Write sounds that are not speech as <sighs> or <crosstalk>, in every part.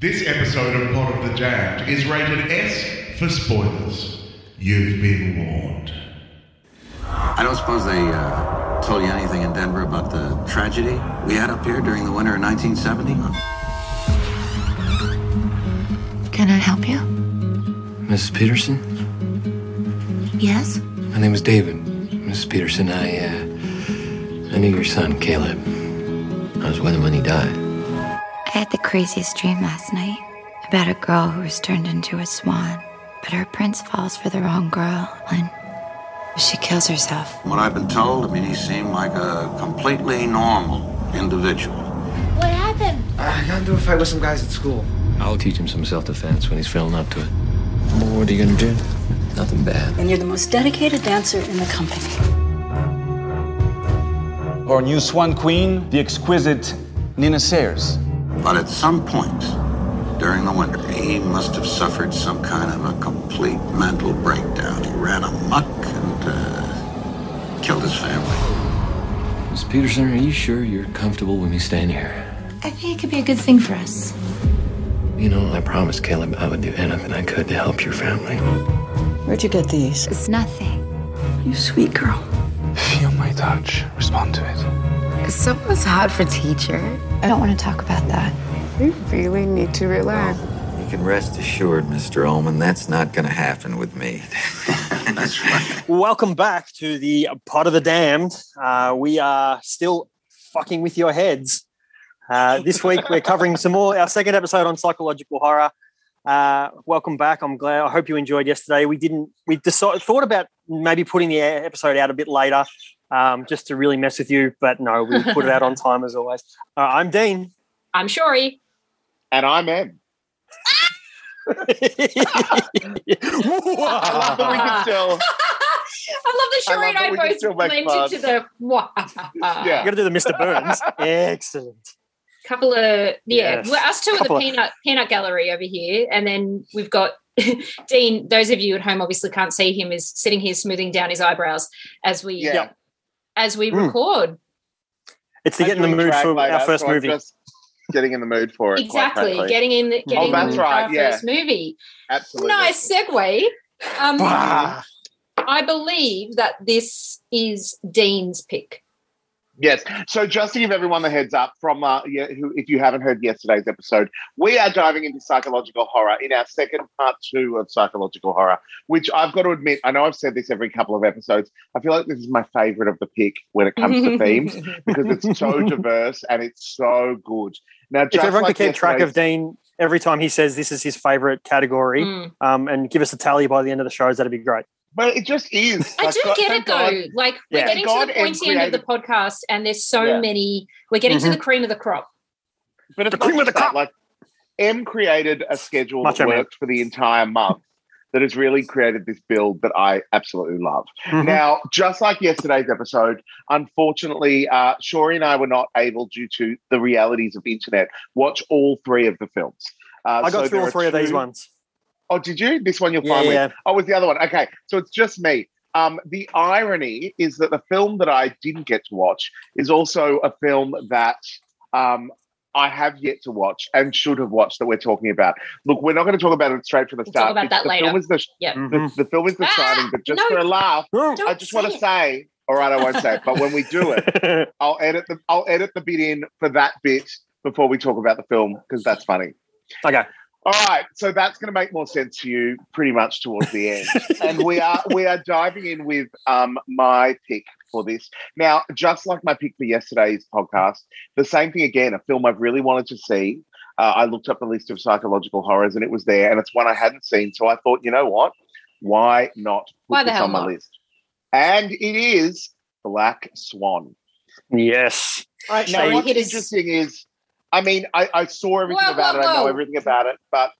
This episode of Pot of the Jammed is rated S for spoilers. You've been warned. I don't suppose they uh, told you anything in Denver about the tragedy we had up here during the winter of 1970? Can I help you? Mrs. Peterson? Yes? My name is David. Mrs. Peterson, I, uh, I knew your son, Caleb. I was with him when he died. I had the craziest dream last night about a girl who was turned into a swan, but her prince falls for the wrong girl and she kills herself. What I've been told, I mean, he seemed like a completely normal individual. What happened? I got into a fight with some guys at school. I'll teach him some self-defense when he's feeling up to it. Well, what are you gonna do? Nothing bad. And you're the most dedicated dancer in the company. Our new swan queen, the exquisite Nina Sayers. But at some point during the winter, he must have suffered some kind of a complete mental breakdown. He ran amok and uh, killed his family. Miss Peterson, are you sure you're comfortable with me staying here? I think it could be a good thing for us. You know, I promised Caleb I would do anything I could to help your family. Where'd you get these? It's nothing. You sweet girl. Feel my touch. Respond to it. Is someone's hot for teacher? I don't want to talk about that. You really need to relax. You can rest assured, Mr. Ullman, that's not going to happen with me. <laughs> that's right. Welcome back to the Pot of the Damned. Uh, we are still fucking with your heads. Uh, this week we're covering some more our second episode on psychological horror. Uh, welcome back. I'm glad. I hope you enjoyed yesterday. We didn't. We decided thought about maybe putting the episode out a bit later, um, just to really mess with you. But no, we put it out on <laughs> time as always. Uh, I'm Dean. I'm Shori. And I'm Em. <laughs> I love that we can still. <laughs> I love that Shori and I, we can still both make blend into the Yeah. You got to do the Mr. Burns. Excellent. couple of yeah. Yes. Well, us two are the Couple of- peanut peanut gallery over here, and then we've got Dean. Those of you at home obviously can't see him is sitting here smoothing down his eyebrows as we Yeah. As we Mm. record. It's to I'm get in the mood for later, our first so movie. just getting in the mood for it. Exactly, getting in the getting that's in right, our yeah. first movie. Absolutely. Nice segue. Um, I believe that this is Dean's pick. Yes. So just to give everyone the heads up from uh, yeah, who, if you haven't heard yesterday's episode, we are diving into psychological horror in our second part two of psychological horror, which I've got to admit, I know I've said this every couple of episodes. I feel like this is my favorite of the pick when it comes to <laughs> themes because it's so <laughs> diverse and it's so good. Now, If just everyone like could keep track of Dean every time he says this is his favorite category, Mm. um, and give us a tally by the end of the shows, that'd be great. But it just is. I Like, do God- get it though. God- Like we're getting God to the pointy end of the podcast, and there's so Yeah. many. We're getting to Mhm. the cream of the crop. But it's The cream of the just crop. Like M created a schedule Macho that Man. worked for the entire month that has really created this build that I absolutely love. Mhm. Now, just like yesterday's episode, unfortunately, uh, Shori and I were not able, due to the realities of internet, watch all three of the films. Uh, I got so through all are three of these two- ones. Oh, did you? This one you'll Yeah, find yeah. with. Oh, was the other one? Okay, so it's just me. Um, the irony is that the film that I didn't get to watch is also a film that um, I have yet to watch and should have watched that we're talking about. Look, we're not going to talk about it straight from the We'll start. talk about that the later. Film is the, Yep. The, the film is the Ah, shining, but just no. for a laugh. I just want to say, all right, I won't say it, but when we do it, <laughs> I'll edit the I'll edit the bit in for that bit before we talk about the film because that's funny. okay. All right, so that's going to make more sense to you pretty much towards the end, <laughs> and we are we are diving in with um, my pick for this. Now, just like my pick for yesterday's podcast, the same thing again. A film I've really wanted to see. Uh, I looked up the list of psychological horrors, and it was there, and it's one I hadn't seen. So I thought, you know what? Why not put Why the this hell on my not? list? And it is Black Swan. Yes. Right, Shall now, we what's hit us- interesting is, I mean, I, I saw everything Whoa, about whoa, it. I know everything about it, but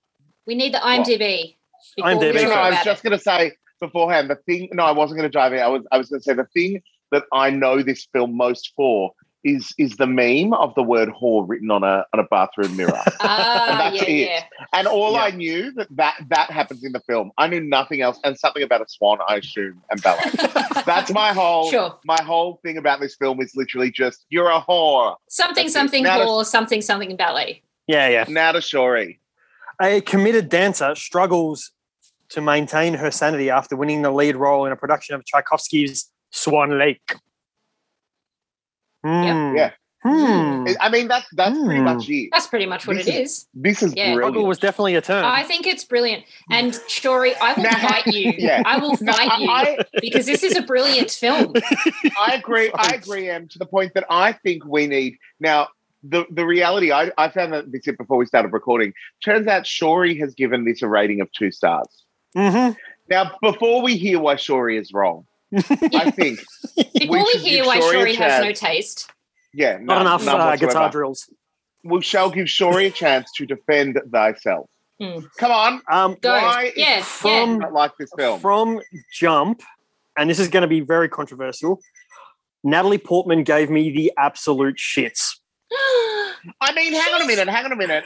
We need the IMDb. IMDb no, no, I was just going to say beforehand the thing. No, I wasn't going to dive in. I was I was going to say the thing that I know this film most for is is the meme of the word whore written on a on a bathroom mirror. <laughs> Ah, And that's yeah, it. yeah. and all Yeah. I knew that, that that happens in the film. I knew nothing else, and something about a swan, I assume, and ballet. <laughs> That's my whole Sure. my whole thing about this film is literally just you're a whore. Something, That's it. something, Now to- or something, something ballet. Yeah, yeah. Now to Shori. A committed dancer struggles to maintain her sanity after winning the lead role in a production of Tchaikovsky's Swan Lake. Hmm. Yeah. Hmm. I mean, that's that's pretty Hmm. much it. That's pretty much what This it is- is. This is Yeah. brilliant. Struggle was definitely a term. I think it's brilliant. And Shori, I will fight you. <laughs> Yeah. I will No, fight you I- because this is a brilliant film. <laughs> I agree. I agree, Em, to the point that I think we need now. The the reality I, I found that this before we started recording. Turns out Shori has given this a rating of two stars. Mhm. Now, before we hear why Shori is wrong, I think <laughs> Before we, should hear give why Shori a has no chance. taste. yeah, Not none- enough none uh, whatsoever. guitar drills. We shall give Shori a chance to defend thyself. Hmm. Come on, Um, Go. why is Yeah, it from- not like this film? from Jump, and this is going to be very controversial. Natalie Portman gave me the absolute shits. <gasps> I mean, hang on a minute, hang on a minute.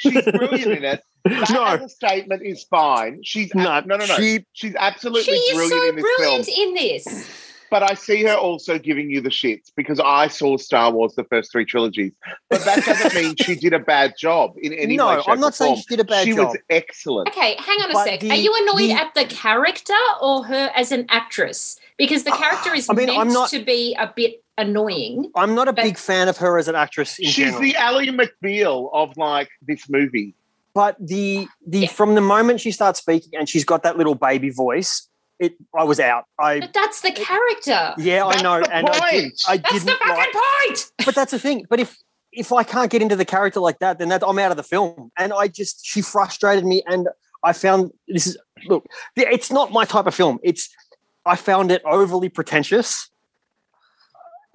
She's <laughs> brilliant in it. That No. as a statement is fine. She's No, no, no, no, no. she- She's absolutely she is brilliant so in this brilliant film. in this. But I see her also giving you the shits because I saw Star Wars the first three trilogies. But that doesn't mean she did a bad job in any No, way. shape, I'm not saying form. she did a bad She job. She was excellent. Okay, hang on a But sec. the- Are you annoyed the- at the character or her as an actress? Because the character is I mean, meant I'm not- to be a bit annoying. I'm not a big fan of her as an actress in She's general. the Ally McBeal of like this movie. but the the Yeah. from the moment she starts speaking and she's got that little baby voice, it I was out. I But that's the character. yeah, I That's know, the and I, did, point. I That's didn't the fucking like. point. But that's the thing. But if if I can't get into the character like that, then that I'm out of the film. And I just she frustrated me, and I found this is look, it's not my type of film. It's I found it overly pretentious.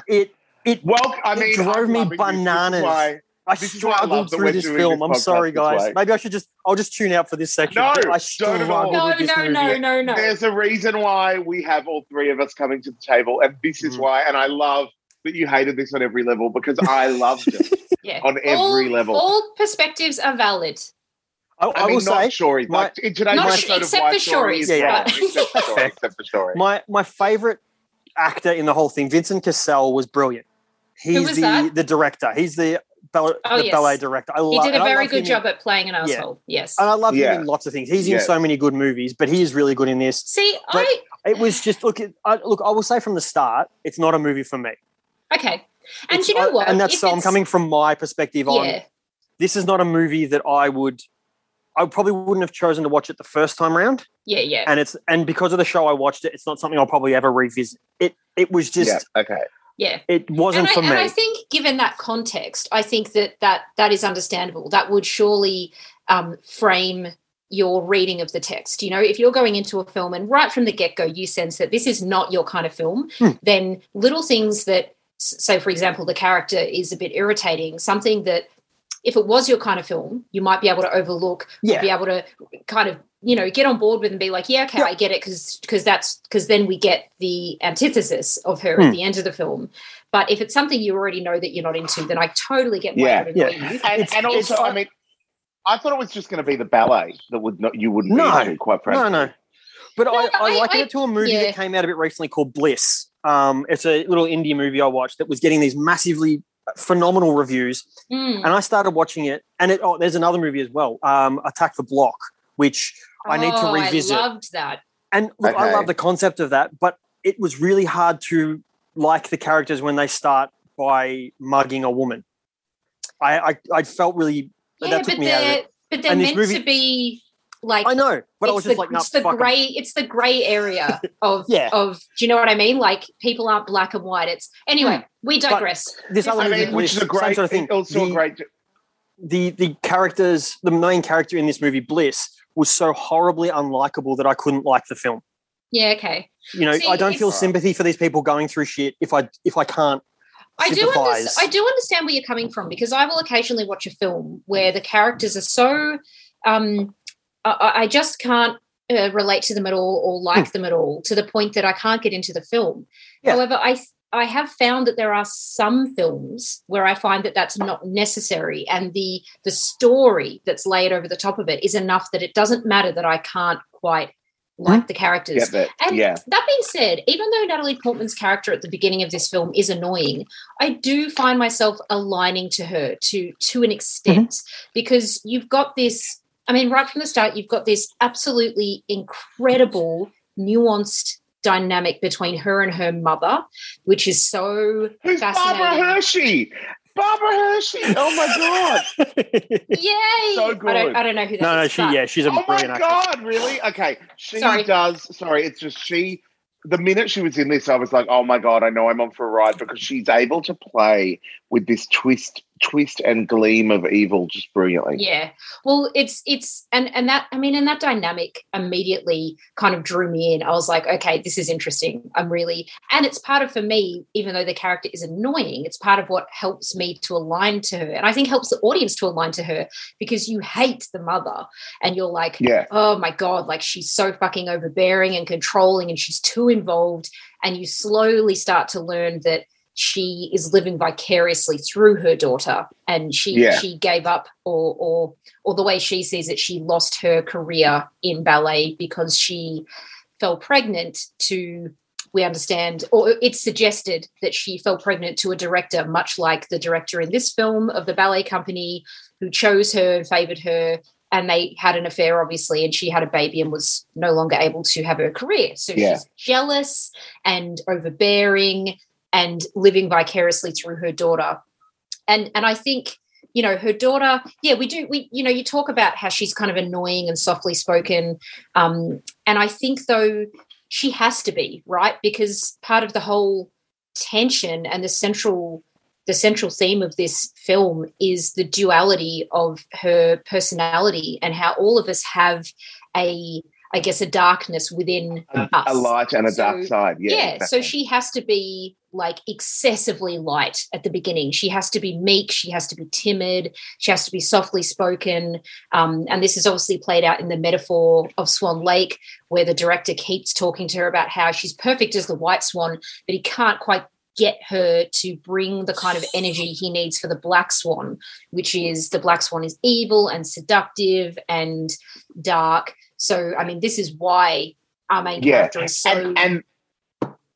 It it Well, I It mean, drove me loving this. This is bananas. why- I This I struggled through this film. this I'm sorry, guys. Maybe I should just I'll just tune out for this section. No, but I don't at all. struggled No, with this no, movie. no, no, no. There's a reason why we have all three of us coming to the table, and this is Mm. why. And I love that you hated this on every level because I loved it. <laughs> Yeah. On every all, level. All perspectives are valid. I, I, I mean, will not say Shori. my- like in today's Not episode except of why for Shori is Shori's, wrong, yeah. except for Shori. <laughs> Except for Shori. my my favorite actor in the whole thing, Vincent Cassel, was brilliant. He's was the that? the director. He's the, ball, Oh, the yes. ballet director. I He love, did a very good job In, at playing an Yeah. Yes. and I love Yeah. him in lots of things. He's Yeah. in so many good movies, but he is really good in this. See, But- I It was just look. It, I, look, I will say from the start, it's not a movie for me. okay. And It's- you know I- what? And that's If so I'm coming from my perspective on. Yeah. This is not a movie that I would. I probably wouldn't have chosen to watch it the first time round, Yeah, yeah. and it's and because of the show I watched it, it's not something I'll probably ever revisit. It it was just yeah. Okay. yeah. it wasn't and I, for and. I think, given that context, I think that that that is understandable. That would surely um, frame your reading of the text. You know, if you're going into a film and right from the get go you sense that this is not your kind of film, Hmm. then little things that, say, for example, the character is a bit irritating. Something that, if it was your kind of film, you might be able to overlook. Yeah. Be able to kind of you know get on board with and be like, yeah, okay, Yeah. I get it because because that's because then we get the antithesis of her Hmm. at the end of the film. But if it's something you already know that you're not into, then I totally get why Yeah, it would annoy yeah. you. And, It's- and it's- also, I mean, I thought it was just going to be the ballet that would not you wouldn't No. be into, quite frankly. No, no. But I, No, I I- liken I- it to a movie yeah. that came out a bit recently called Bliss. Um, it's a little indie movie I watched that was getting these massively phenomenal reviews, Mm. and I started watching it. And it, oh, there's another movie as well, um, Attack the Block, which I need to Oh, revisit. I loved that. and look, I love the concept of that, but it was really hard to like the characters when they start by mugging a woman. I I, I felt really Yeah, that took but me out of it. but they're And this meant movie- to be like I know, but I was it's just the, like, no, it's the fuck 'em. gray it's the gray area <laughs> of Yeah. of do you know what I mean? Like people aren't black and white. It's anyway, we digress. This other I mean, which is a great, sort of thing. also a The- great. the the characters, the main character in this movie, Bliss, was so horribly unlikable that I couldn't like the film. Yeah, okay. You know, See, I don't feel sympathy for these people going through shit if I if I can't. I do, sympathize. underst- I do understand where you're coming from because I will occasionally watch a film where the characters are so. Um, I- I, I just can't uh, relate to them at all or like hmm. them at all to the point that I can't get into the film. Yeah. However, I I have found that there are some films where I find that that's not necessary, and the the story that's laid over the top of it is enough that it doesn't matter that I can't quite hmm. like the characters. Yeah, but, And yeah. that being said, even though Natalie Portman's character at the beginning of this film is annoying, I do find myself aligning to her to to an mm-hmm. extent because you've got this I mean, right from the start, you've got this absolutely incredible, nuanced dynamic between her and her mother, which is so Who's fascinating. Barbara Hershey? Barbara Hershey. Oh my god. <laughs> Yay! So I don't, good. I don't know who that No, no, is, she but- yeah, she's a Oh my brilliant actress. god, really? Okay. She Sorry. does sorry, it's just she the minute she was in this, I was like, oh my god, I know I'm on for a ride because she's able to play with this twist, twist and gleam of evil just brilliantly. Yeah. Well, it's it's and and that I mean, and that dynamic immediately kind of drew me in. I was like, okay, this is interesting. I'm really and it's part of for me, even though the character is annoying, it's part of what helps me to align to her. And I think helps the audience to align to her because you hate the mother and you're like, Yeah. oh my God, like she's so fucking overbearing and controlling and she's too involved. And you slowly start to learn that she is living vicariously through her daughter and she Yeah. she gave up or or or the way she sees it she lost her career in ballet because she fell pregnant to we understand or it's suggested that she fell pregnant to a director much like the director in this film of the ballet company who chose her and favored her and they had an affair obviously and she had a baby and was no longer able to have her career so Yeah. she's jealous and overbearing and living vicariously through her daughter and and i think you know her daughter yeah we do we you know you talk about how she's kind of annoying and softly spoken um and i think though she has to be right because part of the whole tension and the central the central theme of this film is the duality of her personality and how all of us have a i guess a darkness within A, us a light and a dark side. Yeah. yeah, so she has to be like excessively light at the beginning. She has to be meek. She has to be timid. She has to be softly spoken. Um, and this is obviously played out in the metaphor of Swan Lake, where the director keeps talking to her about how she's perfect as the white swan, but he can't quite get her to bring the kind of energy he needs for the black swan, which is the black swan is evil and seductive and dark. So, I mean, this is why our main Yeah. character is so. and, and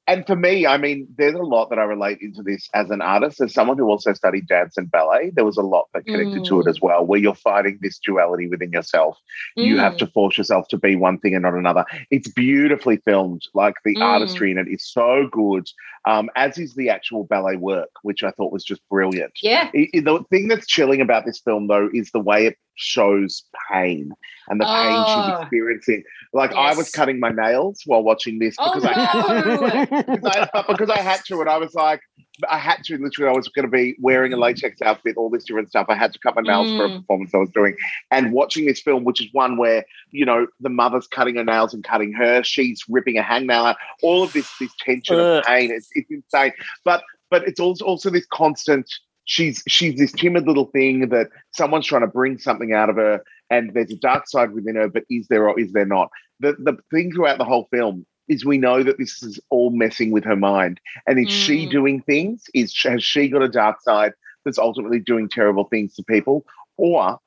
and for me, I mean, there's a lot that I relate into this as an artist, as someone who also studied dance and ballet. There was a lot that connected to it Mm. as well, where you're fighting this duality within yourself. You have Mm. to force yourself to be one thing and not another. It's beautifully filmed. Like the Mm. artistry in it is so good, um, as is the actual ballet work, which I thought was just brilliant. yeah. I- I- the thing that's chilling about this film, though, is the way it shows pain and the pain Oh. she's experiencing. Like I was cutting my nails while watching this Oh because I had no! <laughs> because I, because I had to, and I was like, I had to. Literally, I was going to be wearing a latex outfit, all this different stuff. I had to cut my nails for a Mm. performance I was doing, and watching this film, which is one where you know the mother's cutting her nails and cutting her, she's ripping a hangnail out. All of this, this tension Ugh. and pain, it's, it's insane. But but it's also also this constant. She's she's this timid little thing that someone's trying to bring something out of her, and there's a dark side within her. But is there or is there not? The the thing throughout the whole film is we know that this is all messing with her mind, and is she Mm. doing things? Is has she got a dark side that's ultimately doing terrible things to people, or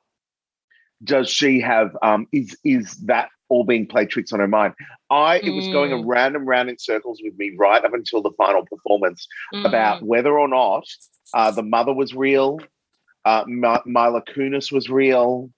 does she have um is is that all being played tricks on her mind i it was going Mm. around and round in circles with me right up until the final performance about Mm. whether or not uh, the mother was real uh, Mila Kunis was real.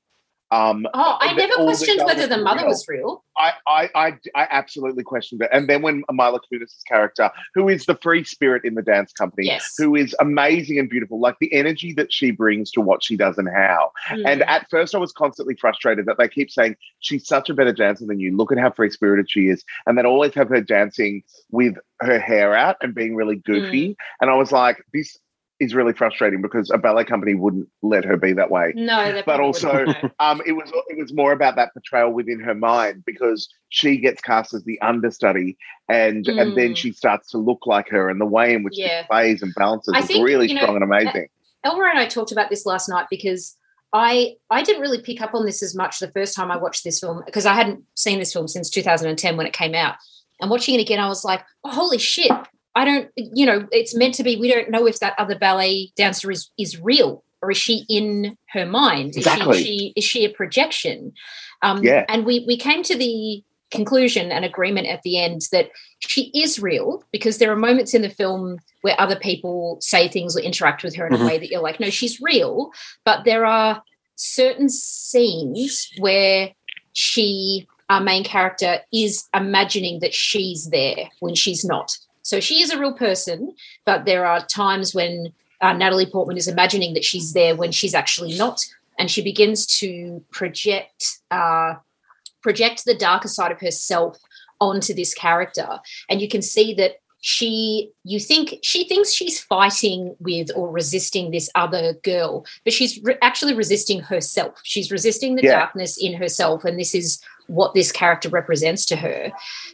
Um, Oh, I never questioned whether the mother real. was real. I, I, I, I absolutely questioned it. And then when Mila Kunis' character, who is the free spirit in the dance company, Yes. who is amazing and beautiful, like the energy that she brings to what she does and how. And Mm. at first, I was constantly frustrated that they keep saying she's such a better dancer than you. Look at how free spirited she is. And then always have her dancing with her hair out and being really goofy. Mm. And I was like, this is really frustrating because a ballet company wouldn't let her be that way no, but also <laughs> um, it was it was more about that portrayal within her mind because she gets cast as the understudy and and then Mm. she starts to look like her and the way in which Yeah. she plays and balances I is think, really you know, strong and amazing. Elra and I talked about this last night because I I didn't really pick up on this as much the first time I watched this film because I hadn't seen this film since 2010 when it came out. And watching it again, I was like, oh, holy shit. I don't, you know, it's meant to be. We don't know if that other ballet dancer is is real or is she in her mind? Is Exactly. she, she is she a projection? Um, Yeah. And we we came to the conclusion and agreement at the end that she is real because there are moments in the film where other people say things or interact with her in Mhm. a way that you're like, no, she's real. But there are certain scenes where she, our main character, is imagining that she's there when she's not. So she is a real person, but there are times when uh, Natalie Portman is imagining that she's there when she's actually not, and she begins to project uh, project the darker side of herself onto this character, and you can see that she you think she thinks she's fighting with or resisting this other girl but she's re- actually resisting herself she's resisting the Yeah. darkness in herself and this is what this character represents to her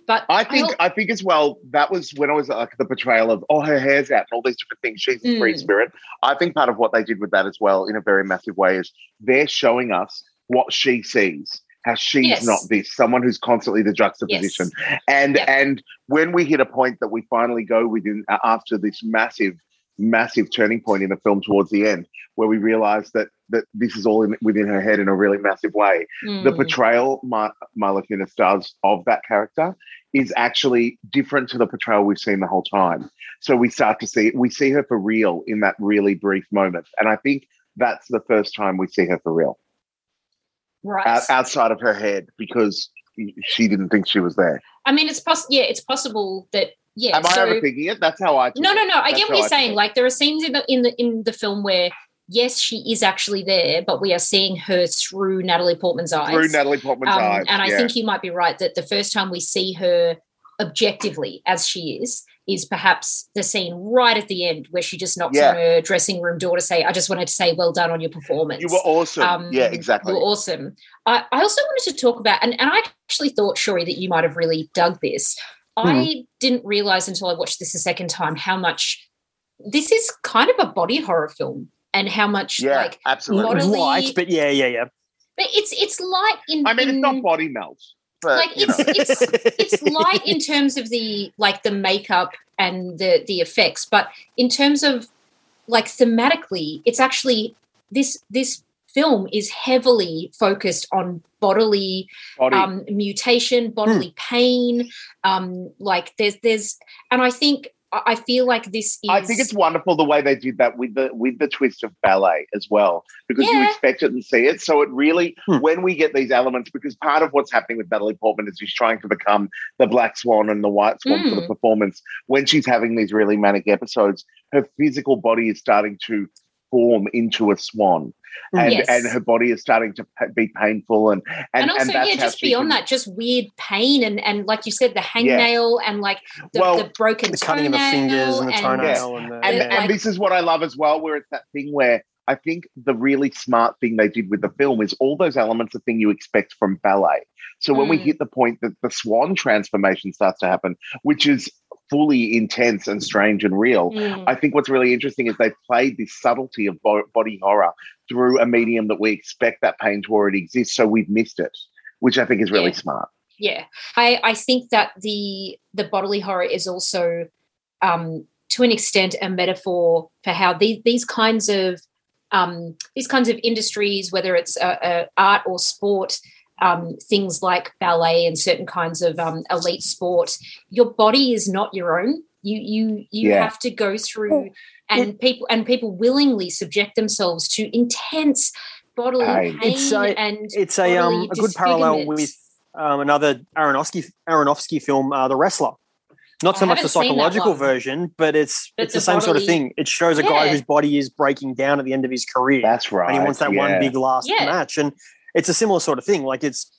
but I think al- I think as well that was when I was like the portrayal of oh her hair's out and all these different things. She's a free Mm. spirit. I think part of what they did with that as well in a very massive way is they're showing us what she sees. How she's Yes. not this, someone who's constantly the juxtaposition. And and when we hit a point that we finally go within after this massive, massive turning point in the film towards the end, where we realize that that this is all in, within her head in a really massive way. The Mm. portrayal Mar- Marla Kunis does of that character is actually different to the portrayal we've seen the whole time. So we start to see we see her for real in that really brief moment, and I think that's the first time we see her for real right out, outside of her head because she didn't think she was there. i mean it's possible yeah it's possible that yeah Am I overthinking it? That's how I. no no no i get what you're took saying like there are scenes in the in the in the film where yes she is actually there but we are seeing her through natalie portman's eyes through Natalie Portman's Um, eyes, and I yeah. think you might be right that the first time we see her objectively as she is, is perhaps the scene right at the end where she just knocks Yeah. on her dressing room door to say, I just wanted to say, well done on your performance. you were awesome. yeah, exactly. You were awesome. I, I also wanted to talk about, and, and I actually thought, Shori, that you might have really dug this. Hmm. I didn't realize until I watched this a second time how much this is kind of a body horror film and how much Yeah, like absolutely. bodily- Light, but yeah, yeah, yeah. but it's it's light in I mean, it's not body melt, but like it's know. it's <laughs> it's light in terms of the like the makeup and the the effects but in terms of like thematically it's actually this this film is heavily focused on bodily Body. um mutation bodily pain um like there's there's and i think i I feel like this is I think it's wonderful the way they did that with the with the twist of ballet as well, because you expect it and see it. So it really, Hmm. when we get these elements, because part of what's happening with Natalie Portman is she's trying to become the black swan and the white swan for the Mm. performance. When she's having these really manic episodes, her physical body is starting to form into a swan, and Yes. and her body is starting to be painful, and and, and, also that's yeah just beyond can- that just weird pain and and like you said the hangnail and like the, Well, the broken The cutting of the fingers and the toenail toenail and the and, Yeah. and like- this is what I love as well, where it's that thing where I think the really smart thing they did with the film is all those elements of thing you expect from ballet. So when we Mm. hit the point that the swan transformation starts to happen, which is fully intense and strange and real, Mm. I think what's really interesting is they played this subtlety of bo- body horror through a medium that we expect that pain to already exist, so we've missed it, which I think is really Yeah. smart. yeah i i think that the the bodily horror is also um to an extent a metaphor for how these these kinds of um these kinds of industries whether it's uh, uh, art or sport um, things like ballet and certain kinds of um, elite sport, your body is not your own. You you you Yeah. have to go through, and people and people willingly subject themselves to intense bodily Pain. pain, It's a- and It's a um a good parallel with um, another Aronofsky Aronofsky film, uh, The Wrestler. Not I so much the haven't seen that psychological version, but it's But it's the the same sort of thing. It shows a guy whose body is breaking down at the end of his career, That's right. and he wants that one big last Yeah. match. And it's a similar sort of thing. Like it's,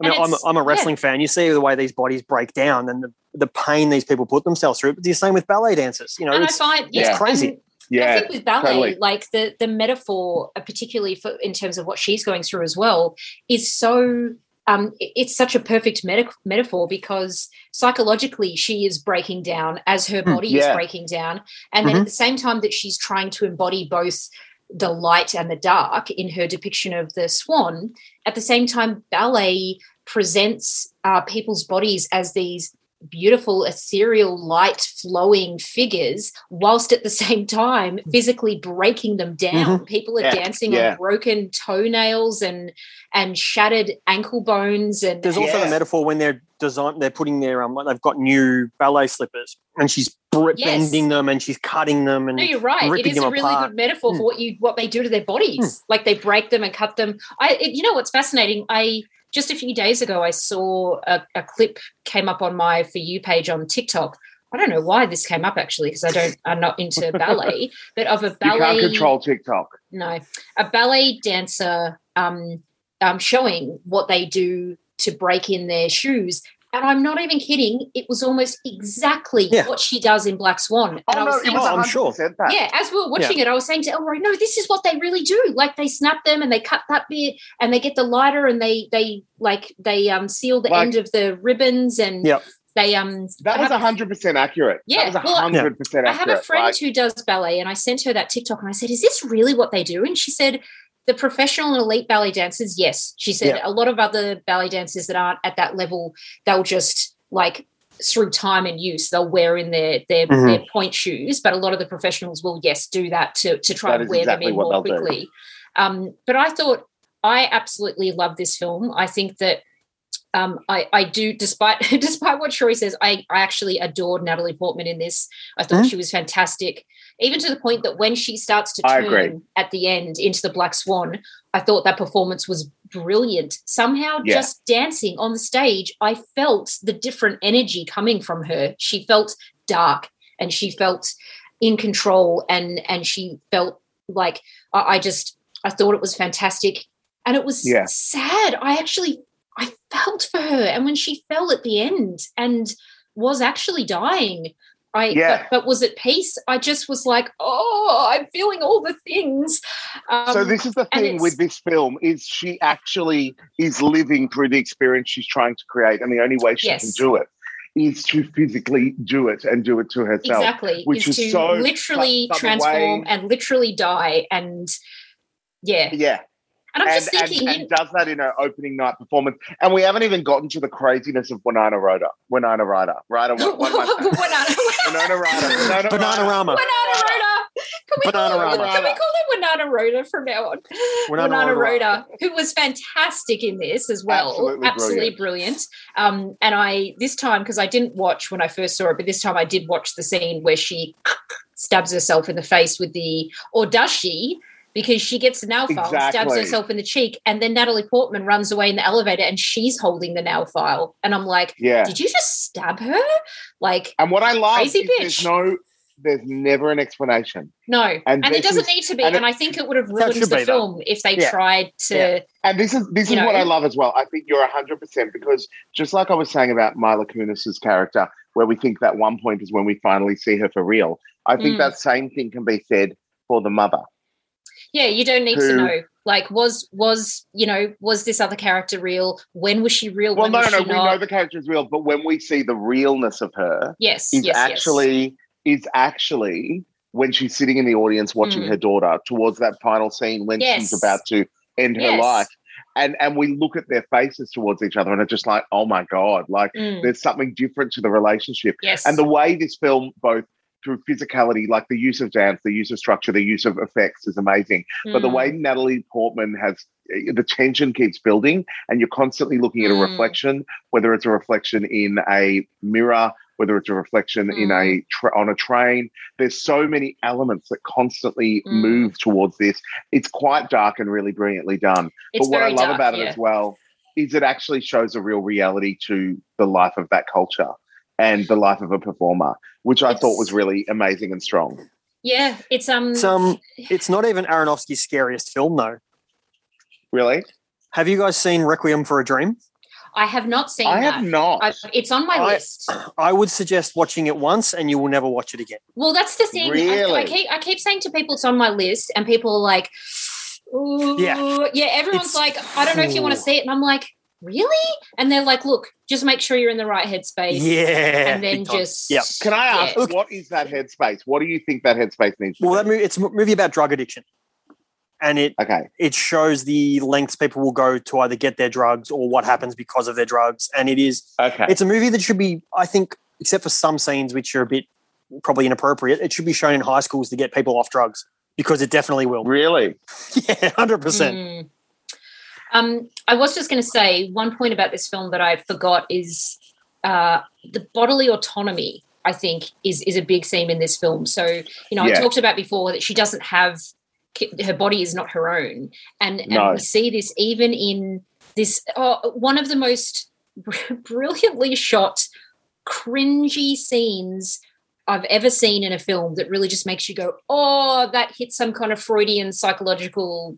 I mean, And I'm, a- it's- I'm a yeah. wrestling fan. You see the way these bodies break down and the, the pain these people put themselves through. But the same with ballet dancers. You know, and I it's, find it's yeah, crazy. and I think with ballet, totally. like the the metaphor, uh, particularly for in terms of what she's going through as well, is so. Um, it's such a perfect meta- metaphor because psychologically she is breaking down as her Hmm, body yeah. is breaking down, and then Mhm. at the same time that she's trying to embody both the light and the dark in her depiction of the swan. At the same time, ballet presents uh, people's bodies as these beautiful ethereal light flowing figures whilst at the <laughs> same time physically breaking them down Mhm. people are Yeah, dancing yeah. on broken toenails and and shattered ankle bones and There's also the metaphor when they're design they're putting their um like they've got new ballet slippers and she's br- Yes. bending them and she's cutting them and No, you're right. It ripping is a them really apart. good metaphor Hmm. for what you what they do to their bodies. Like they break them and cut them. I, it, you know, what's fascinating? I just a few days ago I saw a, a clip came up on my for you page on TikTok. I don't know why this came up actually because I don't. I'm not into <laughs> ballet, but of a ballet You can't control TikTok. No, a ballet dancer um, um, showing what they do to break in their shoes. And I'm not even kidding. It was almost exactly Yeah. what she does in Black Swan. And Oh, I no, was it thinking, was I'm sure. 100% that. yeah, as we were watching it, I was saying to Elroy, no, this is what they really do. Like they snap them and they cut that bit and they get the lighter and they they like they um seal the Like- end of the ribbons and Yep. they um That I was hundred percent accurate. Yeah, that was well, hundred percent accurate. I accurate. have a friend Like, who does ballet, and I sent her that TikTok, and I said, "Is this really what they do?" And she said, "The professional and elite ballet dancers, yes." She said, Yeah. "A lot of other ballet dancers that aren't at that level, they'll just like through time and use, they'll wear in their their, Mhm. their pointe shoes. But a lot of the professionals will, yes, do that to to try That and wear exactly them in more quickly." Um, but I thought I absolutely love this film. I think that um, I, I do, despite <laughs> despite what Shori says, I, I actually adored Natalie Portman in this. I thought Mhm. she was fantastic, even to the point that when she starts to turn at the end into the Black Swan, I thought that performance was brilliant. Somehow, Yeah. just dancing on the stage, I felt the different energy coming from her. She felt dark, and she felt in control, and and she felt like I, I just I thought it was fantastic, and it was Yeah. sad. I actually I felt for her, and when she fell at the end and was actually dying, I Yeah. but, but was at peace. I just was like, oh, I'm feeling all the things. Um, so this is the thing with this film is she actually is living through the experience she's trying to create, and the only way she Yes. can do it is to physically do it and do it to herself. exactly which is is to so literally transform and literally die and yeah. Yeah. And I'm and, just thinking, and, and does that in her opening night performance. And we haven't even gotten to the craziness of Winona Ryder. Winona Ryder. Ryder. What, what am I saying? <laughs> Winona Ryder. Winona Bananarama. Banana Rhoda. Can we, call, Bananarama. can we call it Winona Rhoda from now on? Winona Winona Ryder. Who was fantastic in this as well. Absolutely Absolutely brilliant. Um, and I, this time, because I didn't watch when I first saw it, but this time I did watch the scene where she <laughs> stabs herself in the face with the, or does she? Because she gets the nail file, stabs herself in the cheek, and then Natalie Portman runs away in the elevator and she's holding the nail file. And I'm like, Yeah. did you just stab her? Like, And what I love Crazy is there's no, there's never an explanation. no. And And, it doesn't is- need to be. and And, it- I think it would have ruined the film if they Yeah. tried to. Yeah. And this is this is You what? I love as well. I think you're hundred percent because just like I was saying about Mila Kunis's character, where we think that one point is when we finally see her for real. I think Mm. that same thing can be said for the mother. Yeah, you don't need who- to know. Like, was was you know was this other character real? When was she real? Well, when no, no, we not? know the character is real, but when we see the realness of her, yes, is yes, actually is actually when she's sitting in the audience watching Mm. her daughter towards that final scene when Yes. she's about to end her life. And and we look at their faces towards each other and it's just like, oh my God, like. Mm, there's something different to the relationship. yes. And the way this film both through physicality, like the use of dance, the use of structure, the use of effects is amazing. But the Mm, way Natalie Portman has eh, the tension keeps building, and you're constantly looking at a Mm. reflection, whether it's a reflection in a mirror, whether it's a reflection in Mm. a tra- on a train. There's so many elements that constantly Mm. move towards this. It's quite dark and really brilliantly done. it's but what I love dark, about it as well is it actually shows a real reality to the life of that culture and the life of a performer, which I thought was really amazing and strong. Yeah, it's um. It's um, <sighs> it's not even Aronofsky's scariest film though. Really? Have you guys seen Requiem for a Dream? I have not seen it. I that. have not. I, it's on my I- list. <clears throat> I would suggest watching it once, and you will never watch it again. Well, that's the thing. I, Really? I keep I keep saying to people it's on my list, and people are like, Ooh, Yeah. yeah. Everyone's It's- like, I don't know if you want to see it, and I'm like, really? And they're like, look, just make sure you're in the right headspace. Yeah, and then just Yep. Can I ask, Yeah. what is that headspace? What do you think that headspace needs Well, that movie, it's a movie about drug addiction. and it Okay. it shows the lengths people will go to either get their drugs or what happens because of their drugs. And it is Okay. it's a movie that should be, I think, except for some scenes which are a bit probably inappropriate, it should be shown in high schools to get people off drugs because it definitely will. Really? <laughs> Yeah, hundred percent. Mm. Um, I was just going to say one point about this film that I forgot is uh, the bodily autonomy. I think is is a big theme in this film. So you know, I talked about before that she doesn't have her body is not her own, and No. and we see this even in this oh, one of the most <laughs> brilliantly shot, cringy scenes I've ever seen in a film that really just makes you go, oh, that hit some kind of Freudian psychological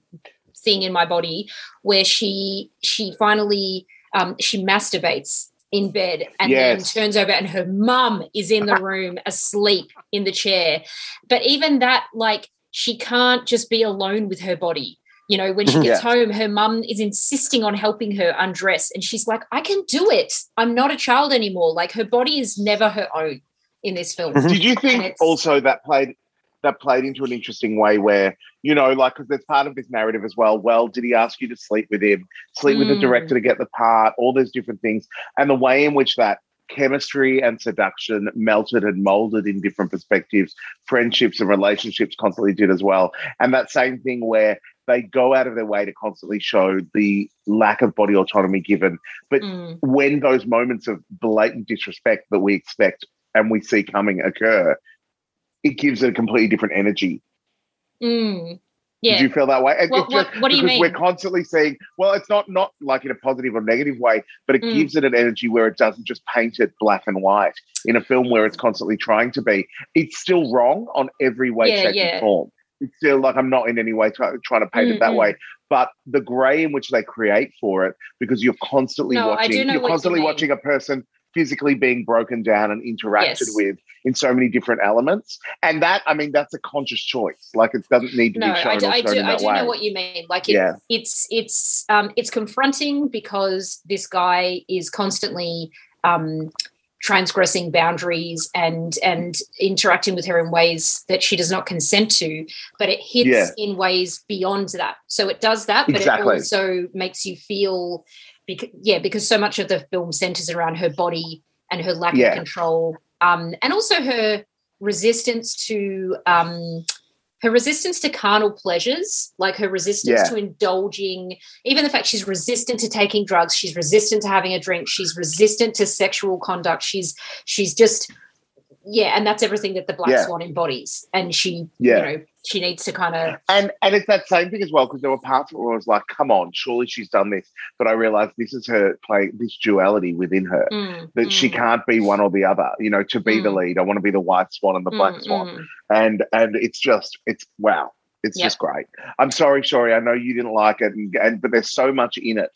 thing in my body, where she she finally um, she masturbates in bed and Yes. then turns over and her mum is in the <laughs> room asleep in the chair. But even that, like, she can't just be alone with her body. You know, when she <laughs> gets Yeah. home, her mum is insisting on helping her undress. And she's like, I can do it. I'm not a child anymore. Like, her body is never her own in this film. Did you think also that played that played into an interesting way where you know, like, because there's part of this narrative as well. Well, did he ask you to sleep with him, sleep with the Mm. director to get the part, all those different things, and the way in which that chemistry and seduction melted and molded in different perspectives, friendships and relationships constantly did as well. And that same thing where they go out of their way to constantly show the lack of body autonomy given, but Mm. when those moments of blatant disrespect that we expect and we see coming occur, it gives it a completely different energy. Mm. Yeah. Did you feel that way? What- it's what- what do you because We're constantly seeing. Well, it's not not like in a positive or negative way, but it Mm. gives it an energy where it doesn't just paint it black and white in a film where it's constantly trying to be. It's still wrong on every way, Yeah, shape, yeah. and form. It's still like I'm not in any way try, trying to paint it that way, but the grey in which they create for it, because you're constantly No, watching, you're what you constantly watching a person physically being broken down and interacted Yes. with in so many different elements, and that I mean that's a conscious choice. Like it doesn't need to no, be shown I do, or I do, I do way. know what you mean. Like it, Yeah. it's it's um, it's confronting because this guy is constantly um, transgressing boundaries and and interacting with her in ways that she does not consent to. But it hits Yeah. in ways beyond that. So it does that, but Exactly. it also makes you feel, because, yeah, because so much of the film centers around her body and her lack Yeah. of control, um, and also her resistance to um, her resistance to carnal pleasures, like her resistance Yeah. to indulging, even the fact she's resistant to taking drugs, she's resistant to having a drink, she's resistant to sexual conduct. She's she's just yeah, and that's everything that the Black Yeah. Swan embodies. And she, Yeah. you know, she needs to kind of And and it's that same thing as well because there were parts where I was like, "Come on, surely she's done this," but I realized this is her play this duality within her mm, that she can't be one or the other. You know, to be the Mm. lead, I want to be the white swan and the black swan, and and it's just it's wow, it's Yep. just great. I'm sorry, sorry, I know you didn't like it, and, and but there's so much in it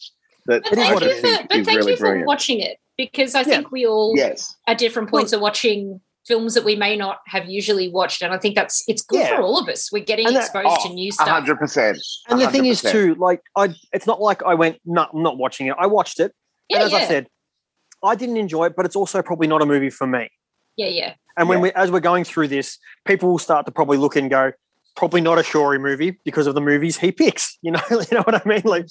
that But I thank you for but thank really you for brilliant. watching it because I Yeah. think we all Yes, at different points are watching films that we may not have usually watched. And I think that's it's good Yeah. for all of us. We're getting And that- exposed to Oh, new a stuff. hundred percent. And the thing is too, like I, it's not like I went, no, I'm not watching it. I watched it, Yeah, and as I said, I didn't enjoy it, but it's also probably not a movie for me. Yeah, yeah. And when Yeah. we, as we're going through this, people will start to probably look and go, probably not a Shori movie because of the movies he picks. <laughs> You know, you know what I mean? Like,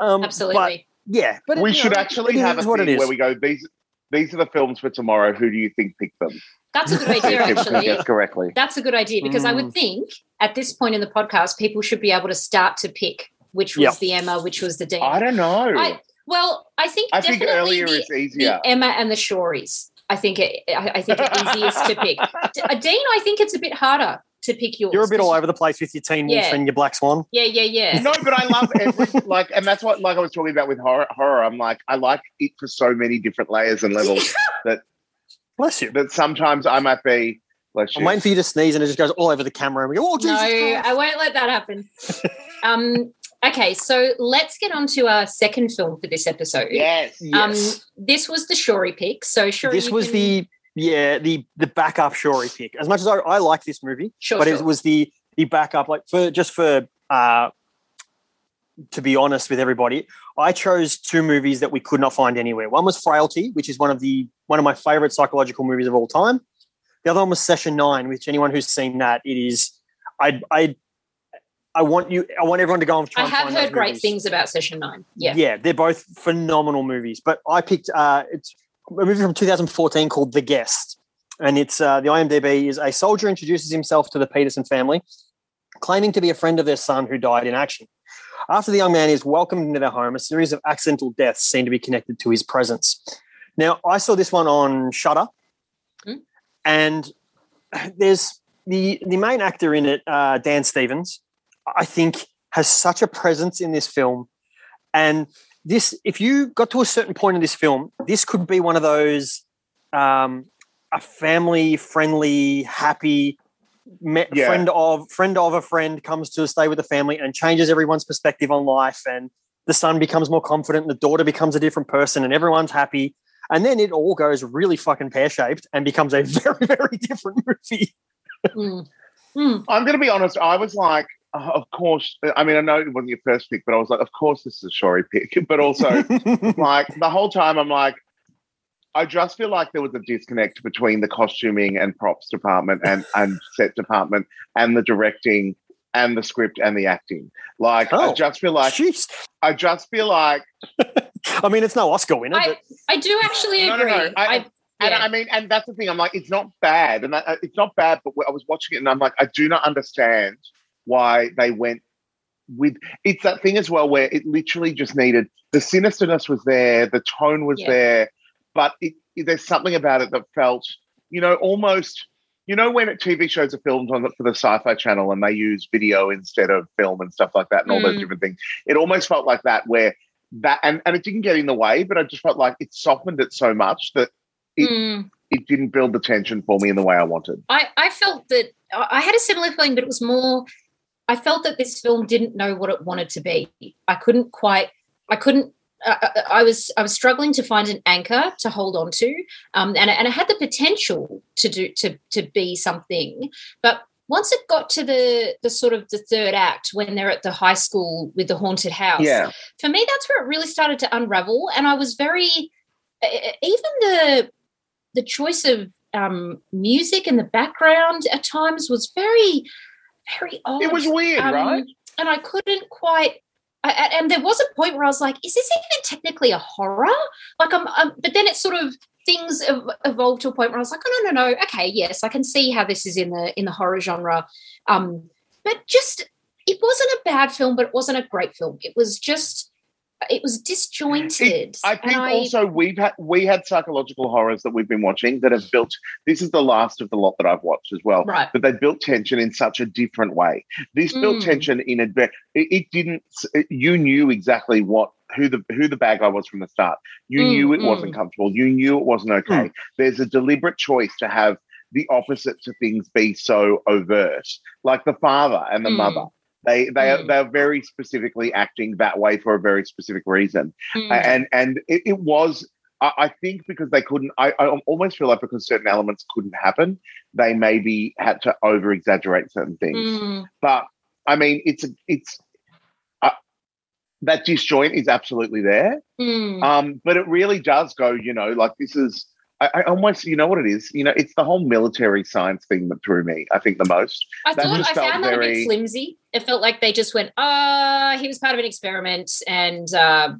um, Absolutely. But yeah, but we you should know, actually it is have a what it thing where we go these. These are the films for tomorrow. Who do you think picked them? That's a good idea, <laughs> actually. guess correctly. That's a good idea because I Mm. would think at this point in the podcast, people should be able to start to pick which was Yep. the Emma, which was the Dean. I don't know. I, well, I think I think definitely earlier the, is easier. the Emma and the Shories. I think it. I, I think it's easiest to pick. <laughs> D- uh, Dean, I think it's a bit harder to pick yours. You're a bit all over the place with your Teen Wolf Yeah. and your Black Swan. Yeah, yeah, yeah. no, but I love every like, and that's what like I was talking about with horror. Horror, I'm like, I like it for so many different layers and levels <laughs> that. Bless you. that sometimes I might be. Bless you. I'm waiting for you to sneeze and it just goes all over the camera and we go, oh, Jesus no, Christ. I won't let that happen. <laughs> um, okay, so let's get on to our second film for this episode. Yes. Um, Yes. this was the Shori pick. So Shori, this was can- the yeah the the backup Shori pick. As much as I, I like this movie, Sure, but it was the the backup. Like for just for uh, to be honest with everybody, I chose two movies that we could not find anywhere. One was Frailty, which is one of the one of my favorite psychological movies of all time. The other one was Session Nine, which anyone who's seen that, it is I I I want you. I want everyone to go and try I have heard great movies. things about Session Nine. Yeah. Yeah, they're both phenomenal movies. But I picked uh, it's a movie from 2014 called The Guest, and it's uh, the IMDb is a soldier introduces himself to the Peterson family, claiming to be a friend of their son who died in action. After the young man is welcomed into their home, a series of accidental deaths seem to be connected to his presence. Now, I saw this one on Shutter, Hmm. and there's the the main actor in it, uh, Dan Stevens. I think has such a presence in this film, and this if you got to a certain point in this film, this could be one of those um, a family friendly, happy me- Yeah. friend of friend of a friend comes to stay with the family and changes everyone's perspective on life, and the son becomes more confident, and the daughter becomes a different person, and everyone's happy. And then it all goes really fucking pear shaped and becomes a <laughs> very, very different movie. Mm. Mm. I'm going to be honest. I was like, oh, of course. I mean, I know it wasn't your first pick, but I was like, of course, this is a Shory pick. <laughs> But also, <laughs> like the whole time, I'm like, I just feel like there was a disconnect between the costuming and props department and and <laughs> set department and the directing and the script and the acting. Like, I Oh, just feel like Jeez. I just feel like I mean, it's no Oscar winner, I, but I do actually No, no, agree. no. I- And yeah. I mean, and that's the thing. I'm like, it's not bad, and that, uh, it's not bad. But I was watching it, and I'm like, I do not understand why they went with. It's that thing as well, where it literally just needed the sinisterness was there, the tone was Yeah. there, but it, it- there's something about it that felt, you know, almost. You know when TV shows are filmed on the, for the Sci-Fi Channel and they use video instead of film and stuff like that, and all those Mm. different things. It almost felt like that, where that and, and it didn't get in the way, but I just felt like it softened it so much that it, Mm. it didn't build the tension for me in the way I wanted. I, I felt that I had a similar feeling, but it was more. I felt that this film didn't know what it wanted to be. I couldn't quite. I couldn't. Uh, I- I was. I was struggling to find an anchor to hold on to, um, and and it had the potential to do to to be something, but. Once it got to the the sort of the third act when they're at the high school with the haunted house, Yeah. for me that's where it really started to unravel and i was very even the the choice of um, music in the background at times was very very odd It was weird, Um, right? and i couldn't quite I, and there was a point where i was like is this even technically a horror? Like i'm, i but then it sort of things evolved to a point where i was like oh no no no okay yes i can see how this is in the in the horror genre. Um but just it wasn't a bad film but it wasn't a great film. It was just it was disjointed I think and also we've had we had psychological horrors that we've been watching that have built. This is the last of the lot that I've watched as well. Right. But they built tension in such a different way. This built Mm. tension in a. ve- It, it didn't. It, you knew exactly what who the who the bad guy was from the start. You Mm, knew it mm. wasn't comfortable. You knew it wasn't okay. There's a deliberate choice to have the opposite to things be so overt, like the father and the Mm. mother. They they Mm. they're very specifically acting that way for a very specific reason Mm. and and it, it was I, think because they couldn't I, I almost feel like because certain elements couldn't happen they maybe had to over exaggerate certain things Mm. but i mean it's a it's uh, that disjoint is absolutely there Mm. um but it really does go you know like this is I, I almost you know what it is you know it's the whole military science thing that threw me i think the most I that thought I found that a bit flimsy. It felt like they just went, "Ah, he was part of an experiment," and uh,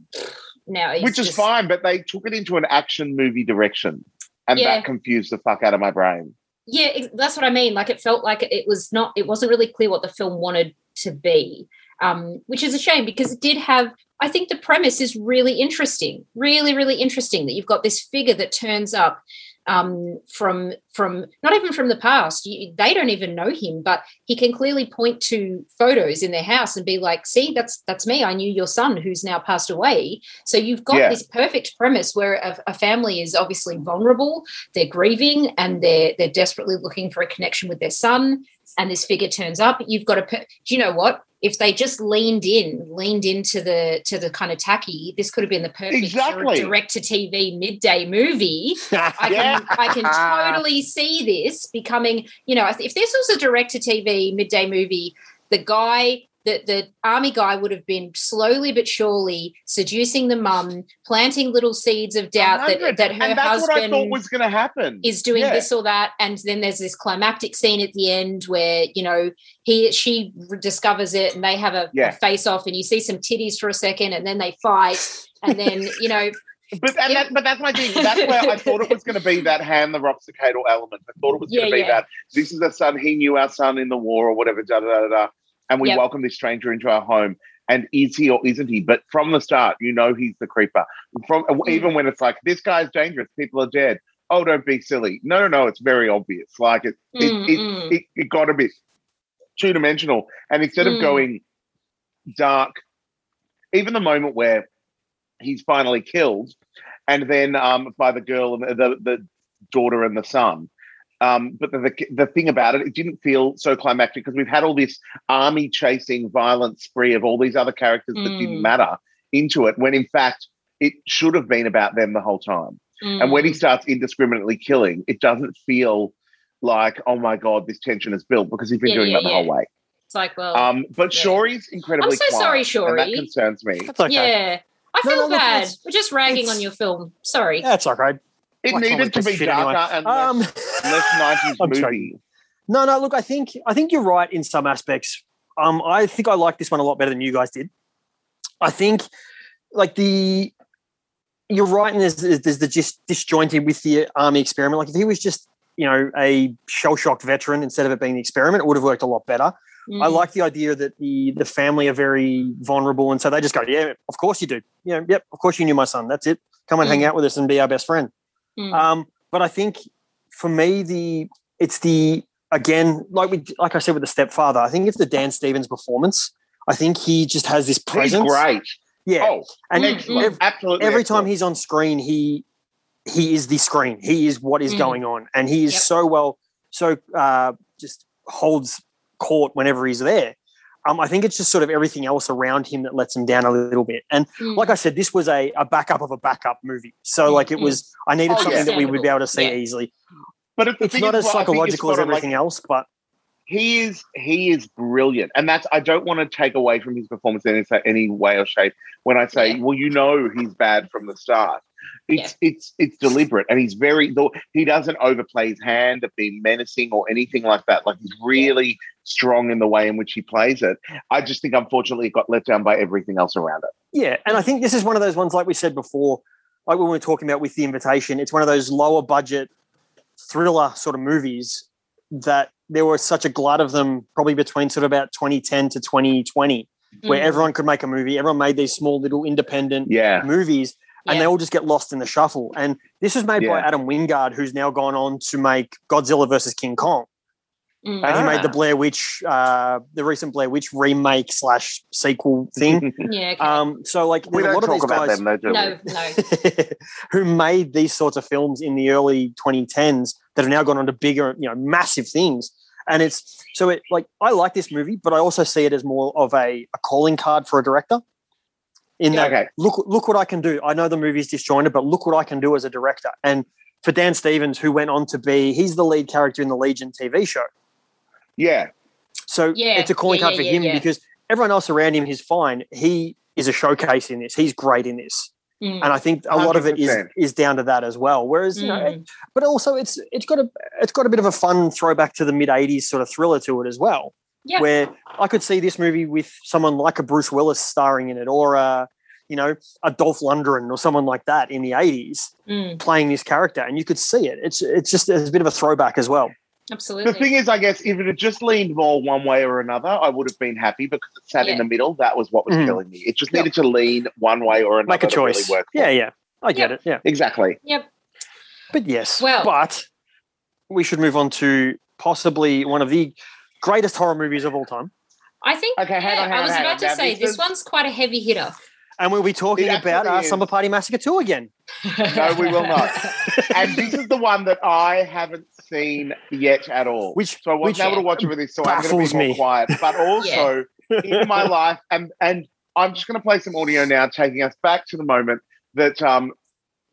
now he's which is just- fine but they took it into an action movie direction and Yeah. that confused the fuck out of my brain Yeah, ex- that's what I mean. Like it felt like it was not. It wasn't really clear what the film wanted to be, um, which is a shame because it did have. I think the premise is really interesting, really, really interesting. That you've got this figure that turns up um, from from not even from the past. You, they don't even know him, but he can clearly point to photos in their house and be like, "See, that's that's me. I knew your son, who's now passed away." So you've got Yeah. this perfect premise where a, a family is obviously vulnerable, they're grieving, and they're they're desperately looking for a connection with their son. And this figure turns up. You've got to. Per- Do you know what? If they just leaned in, leaned into the to the kind of tacky, this could have been the perfect Exactly. direct to TV midday movie. <laughs> I can I can <laughs> totally see this becoming, you know, if this was a direct to TV midday movie, the guy that the army guy would have been slowly but surely seducing the mum, planting little seeds of doubt that, 100. that her and that's what I husband thought was going to happen. is doing Yeah. this or that and then there's this climactic scene at the end where you know he she discovers it and they have a, Yeah. face off and you see some titties for a second and then they fight and then you know <laughs> But and that, but that's my thing. That's where I thought it was going to be that hand the roxicatal element. I thought it was going Yeah, to be yeah. that this is the son he knew our son in the war or whatever. Da da da da. And we Yep. welcome this stranger into our home. And is he or isn't he? But from the start, you know he's the creeper. From Mm. even when it's like this guy's dangerous, people are dead. Oh, don't be silly. No, no, no. It's very obvious. Like it, it, Mm, it, mm. it, it got a bit two dimensional. And instead Mm. of going dark, even the moment where he's finally killed, and then um, by the girl and the, the daughter and the son. Um, but the, the the thing about it, it didn't feel so climactic because we've had all this army chasing violent spree of all these other characters that didn't Mm. matter into it, when in fact it should have been about them the whole time. And when he Mm. starts indiscriminately killing, it doesn't feel like, oh my god, this tension is built because he's been Yeah, doing yeah, that the whole way. it's like well Um, but yeah. Shory's incredibly I'm so sorry, quiet, and that concerns me. That's okay. yeah I No, feel no, bad we're just ragging on your film sorry That's okay. It Like needed to be darker anyway. and less, Um, less <laughs> 90s movie. joking. No, no. Look, I think I think you're right in some aspects. Um, I think I like this one a lot better than you guys did. I think, like the, you're right, and there's there's, there's the just disjointed with the army experiment. Like if he was just you know a shell shocked veteran instead of it being the experiment, it would have worked a lot better. I Mm. like the idea that the the family are very vulnerable, and so they just go, "Yeah, of course you do. Yeah, yep, of course you knew my son. That's it. Come and hang Mm. out with us and be our best friend." Mm. Um, but I think for me, the it's the again, like we like I said with the stepfather, I think it's the Dan Stevens performance. I think he just has this He's presence. great. Yeah. Oh, and Mm, excellent. ev- Absolutely. every time he's on screen, he he is the screen. He is what is Mm. going on, and he is Yep. so well, so uh, just holds court whenever he's there. Um, I think it's just sort of everything else around him that lets him down a little bit. And Mm. like I said, this was a, a backup of a backup movie. So Mm, like it mm. was, I needed Oh, something yeah. that we would be able to see Yeah. easily. but it's, the It's thing not is, as well, I think it's psychological as spot on, like, everything else, but he is he is brilliant and that's i don't want to take away from his performance in any, any way or shape when i say Yeah. well you know he's bad from the start it's it's it's deliberate and he's very though he doesn't overplay his hand of being menacing or anything like that. Like he's really strong in the way in which he plays it. I just think unfortunately it got let down by everything else around it. Yeah, and I think this is one of those ones, like we said before, like when we were talking about with the invitation, it's one of those lower budget thriller sort of movies that there was such a glut of them, probably between sort of about 2010 to 2020, where Mm. everyone could make a movie. Everyone made these small little independent yeah. movies, and Yeah. they all just get lost in the shuffle. And this was made by Adam Wingard, who's now gone on to make Godzilla versus King Kong. Mm. And he made the Ah. Blair Witch, uh, the recent Blair Witch remake slash sequel thing. <laughs> yeah okay. Um, so like we don't lot of talk these about guys them though do we? no no <laughs> who made these sorts of films in the early 2010s that have now gone on to bigger, you know, massive things. And it's so it like I like this movie, but I also see it as more of a, a calling card for a director. In that, Okay. look, look what I can do. I know the movie's disjointed, but look what I can do as a director. And for Dan Stevens, who went on to be, he's the lead character in the Legion TV show. yeah So Yeah, it's a calling yeah, card yeah, for yeah, him yeah. because everyone else around him is fine. He is a showcase in this. He's great in this. Mm. And I think a lot of it is is down to that as well. Whereas, you know, Mm. but also it's it's got a it's got a bit of a fun throwback to the mid '80s sort of thriller to it as well. Yeah. Where I could see this movie with someone like a Bruce Willis starring in it, or a you know a Dolph Lundgren or someone like that in the '80s Mm. playing this character, and you could see it. It's it's just it's a bit of a throwback as well. absolutely The thing is, I guess if it had just leaned more one way or another, I would have been happy because it sat in the middle. That was what was Mhm. killing me. It just needed to lean one way or another. Make a to really choice. work yeah, it. yeah, I get Yep. it. Yeah, exactly. yep but yes, Well- but we should move on to possibly one of the greatest horror movies of all time. I think Okay, hang on, hang I was on, hang about on. to say this this one's quite a heavy hitter And we'll be talking It about actually is. Slumber Party Massacre 2 again. <laughs> No, we will not. and this is the one that I haven't seen yet at all. Which- so I wasn't which able to watch it with this, so I'm going to be more me. quiet. But <laughs> also in my life, and and I'm just going to play some audio now, taking us back to the moment that um,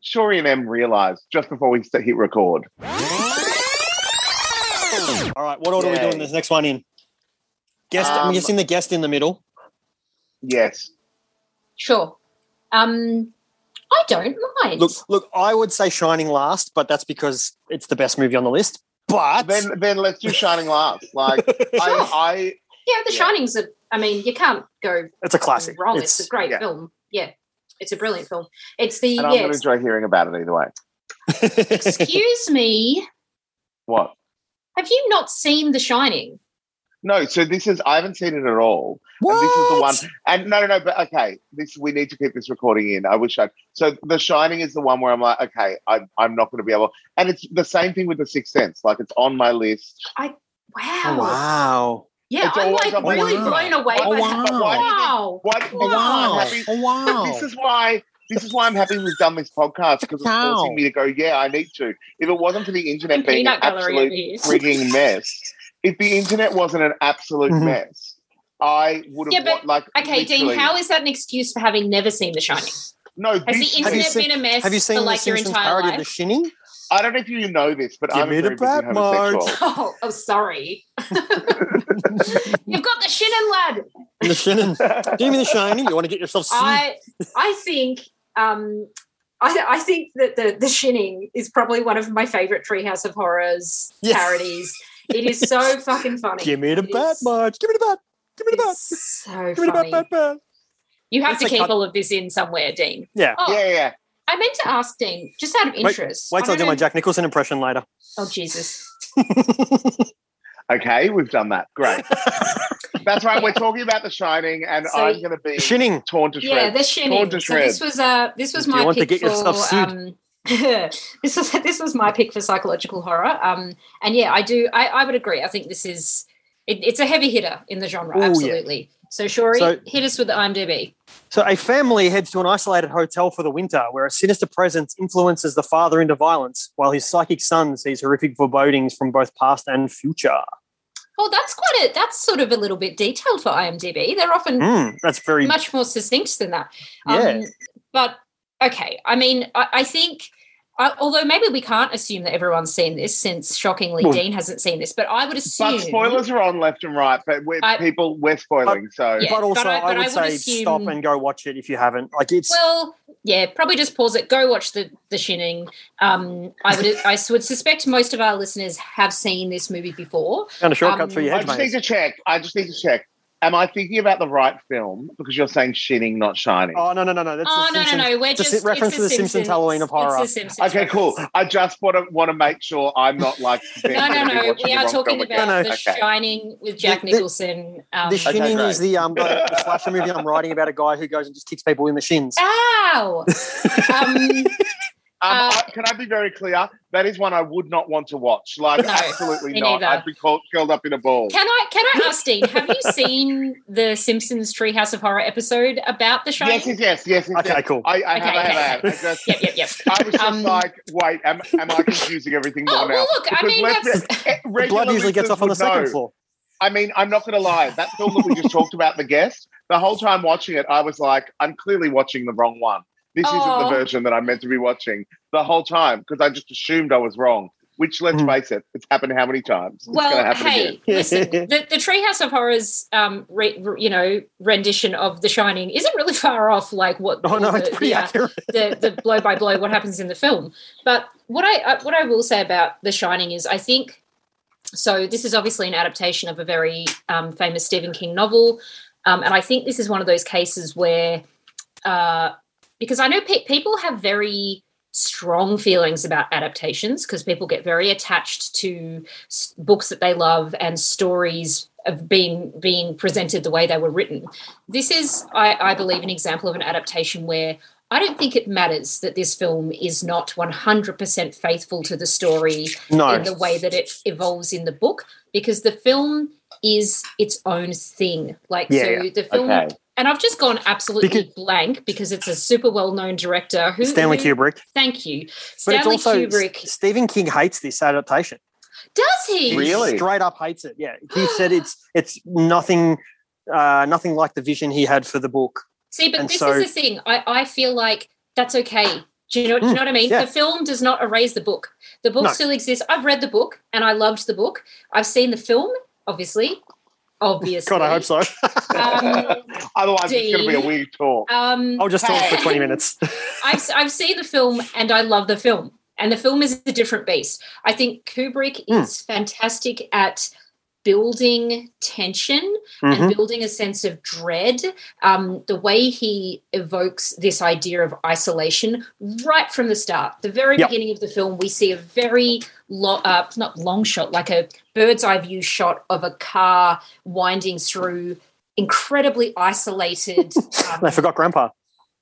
Shori and Em realised just before we hit record. All right, what order are we doing this next one in? Guest. I'm Um, guessing the guest in the middle. Yes. Sure. Um, I don't mind. Look, look. I would say Shining last, but that's because it's the best movie on the list. But Then then let's do Shining last. Like <laughs> I, I yeah, The yeah. Shining's a. I mean, you can't go it's a classic. wrong. It's, a great yeah. film. Yeah, it's a brilliant film. It's the and I'm going to enjoy hearing about it either way. Excuse me. What? Have you not seen The Shining? No, so this is I haven't seen it at all. And this is the one. And no, no, no. But okay, this we need to keep this recording in. I wish I'd So The Shining is the one where I'm like, okay, I'm I'm not going to be able. And it's the same thing with The Sixth Sense. Like it's on my list. I oh, Wow. Oh, wow. Yeah, It's I'm like really list. blown away Oh, by wow. that. Why do you think- oh, Wow. What? This is why wow. I'm happy. Oh, wow. This is why. This is why I'm happy we've done this podcast because it's Wow. forcing me to go. Yeah, I need to. If it wasn't for the internet being an Peanut gallery over absolute here. frigging mess, if the internet wasn't an absolute Mhm. mess, I would have Yeah, but- like. Okay, Dean, how is that an excuse for having never seen The Shining? No, Has this, the Have you internet seen- been a mess Have you seen for like the your Simpsons entire parody life? of The Shining? I don't know if you know this, but Give I'm me a the very busy Brad Marge. homosexual. Oh, oh, sorry. <laughs> You've got the Shinnin lad. The Shining. <laughs> Give me The Shining. You want to get yourself sued? I I think um I, I think that the the Shinning is probably one of my favorite Treehouse of Horrors Yes. parodies. It is so <laughs> fucking funny. Give me the It bat is- Marge. Give me the bat. Give me the bat. it's so <laughs> Give me the bat, bat, bat. You have It's to a keep cut- all of this in somewhere, Dean. Yeah. Oh, Yeah, yeah. I meant to ask Dean, just out of interest. wait till I do don't my Jack Nicholson impression later. Oh Jesus! <laughs> Okay, we've done that. Great. That's right. We're <laughs> talking about The Shining, and So- I'm going to be Shining. torn to shreds. Yeah, the Torn Shinning. to So this was uh this was Do you my want to pick get yourself for sued? um <laughs> this was this was my pick for psychological horror. Um and yeah, I do I, I would agree. I think this is it, it's a heavy hitter in the genre, Ooh, yeah. absolutely. So Shori, So- hit us with the IMDb. So, a family heads to an isolated hotel for the winter where a sinister presence influences the father into violence, while his psychic son sees horrific forebodings from both past and future. Oh, that's quite a that's sort of a little bit detailed for IMDb. They're often Mm, that's very. much more succinct than that. Yeah. Um, but okay, I mean, I, I think, I, although maybe we can't assume that everyone's seen this, since shockingly Well- Dean hasn't seen this. But I would assume. But spoilers are on left and right. But we're, I- people, we're spoiling. So Yeah, but also, but I- I, would I would say assume- stop and go watch it if you haven't. Like it's Well, yeah, probably just pause it. Go watch the the Shinning. Um, I would I would suspect most of our listeners have seen this movie before. found a shortcut um, through your I head, just need to check. I just need to check. Am I thinking about the right film? Because you're saying shitting, not shining. Oh no no no no! That's oh no no Simpsons. no! We're It's a just si- reference it's to the Simpsons Halloween of horror. It's the Simpsons Okay, cool. I just want to want to make sure I'm not like. <laughs> No, no, no. We are talking about No, no. The Okay. Shining with Jack The- the- Nicholson. Um, The Shining great. is the um the, the slasher movie I'm writing about a guy who goes and just kicks people in the shins. Ow! <laughs> um, Um, Uh, I, can I be very clear? That is one I would not want to watch. Like, No, absolutely me not. neither. I'd be called, curled up in a ball. can I can I ask Dean? Have you seen the Simpsons Treehouse of Horror episode about The Shining? yes, yes, yes, yes. yes, Okay, yes. cool. I, I Okay, have, I have, I have. I just, Yep, yep, yep. I was just Um, like, wait, am, am I confusing everything more Oh, now? well, look, I Because mean, that's- be- eh, The blood usually gets off on the would second know. floor. I mean, I'm not going to lie. That film that we just talked about, The Guest, the whole time watching it, I was like, I'm clearly watching the wrong one. This isn't Oh. the version that I'm meant to be watching the whole time because I just assumed I was wrong. Which, let's Hmm. face it, it's happened how many times? It's well, going to happen hey, again. listen, <laughs> the, the Treehouse of Horrors, um, re, re- you know, rendition of The Shining isn't really <laughs> far off, like what Oh no, the, it's pretty the, uh, the the blow by blow what happens in the film. But what I uh, what I will say about The Shining is I think so. This is obviously an adaptation of a very um, famous Stephen King novel, um, and I think this is one of those cases where uh, because I know pe- people have very strong feelings about adaptations because people get very attached to s- books that they love and stories of being being presented the way they were written. This is, I, I believe, an example of an adaptation where I don't think it matters that this film is not 100% faithful to the story No. in the way that it evolves in the book because the film is its own thing. Like, Yeah, so the film, Okay. And I've just gone absolutely Because- blank because it's a super well known director who Stanley who- Kubrick. Thank you. But Stanley it's also Kubrick. Stephen King hates this adaptation. Does he? He Really? straight up hates it. Yeah, he <gasps> said it's it's nothing, uh, nothing like the vision he had for the book. See, but And this so- is the thing. I, I feel like that's okay. Do you know, do you know what I mean? yeah. The film does not erase the book. The book No. still exists. I've read the book and I loved the book. I've seen the film, obviously. Obviously. God, I hope so. <laughs> Um, Otherwise, it's going to be a weird talk. um, I'll just talk for 20 minutes. <laughs> I've, I've seen the film and I love the film. And the film is a different beast. I think Kubrick Hmm. is fantastic at building tension Mhm. and building a sense of dread. Um, the way he evokes this idea of isolation right from the start, the very Yep. beginning of the film, we see a very lo- uh, not long shot, like a bird's eye view shot of a car winding through incredibly isolated. Um, <laughs> I forgot Grandpa.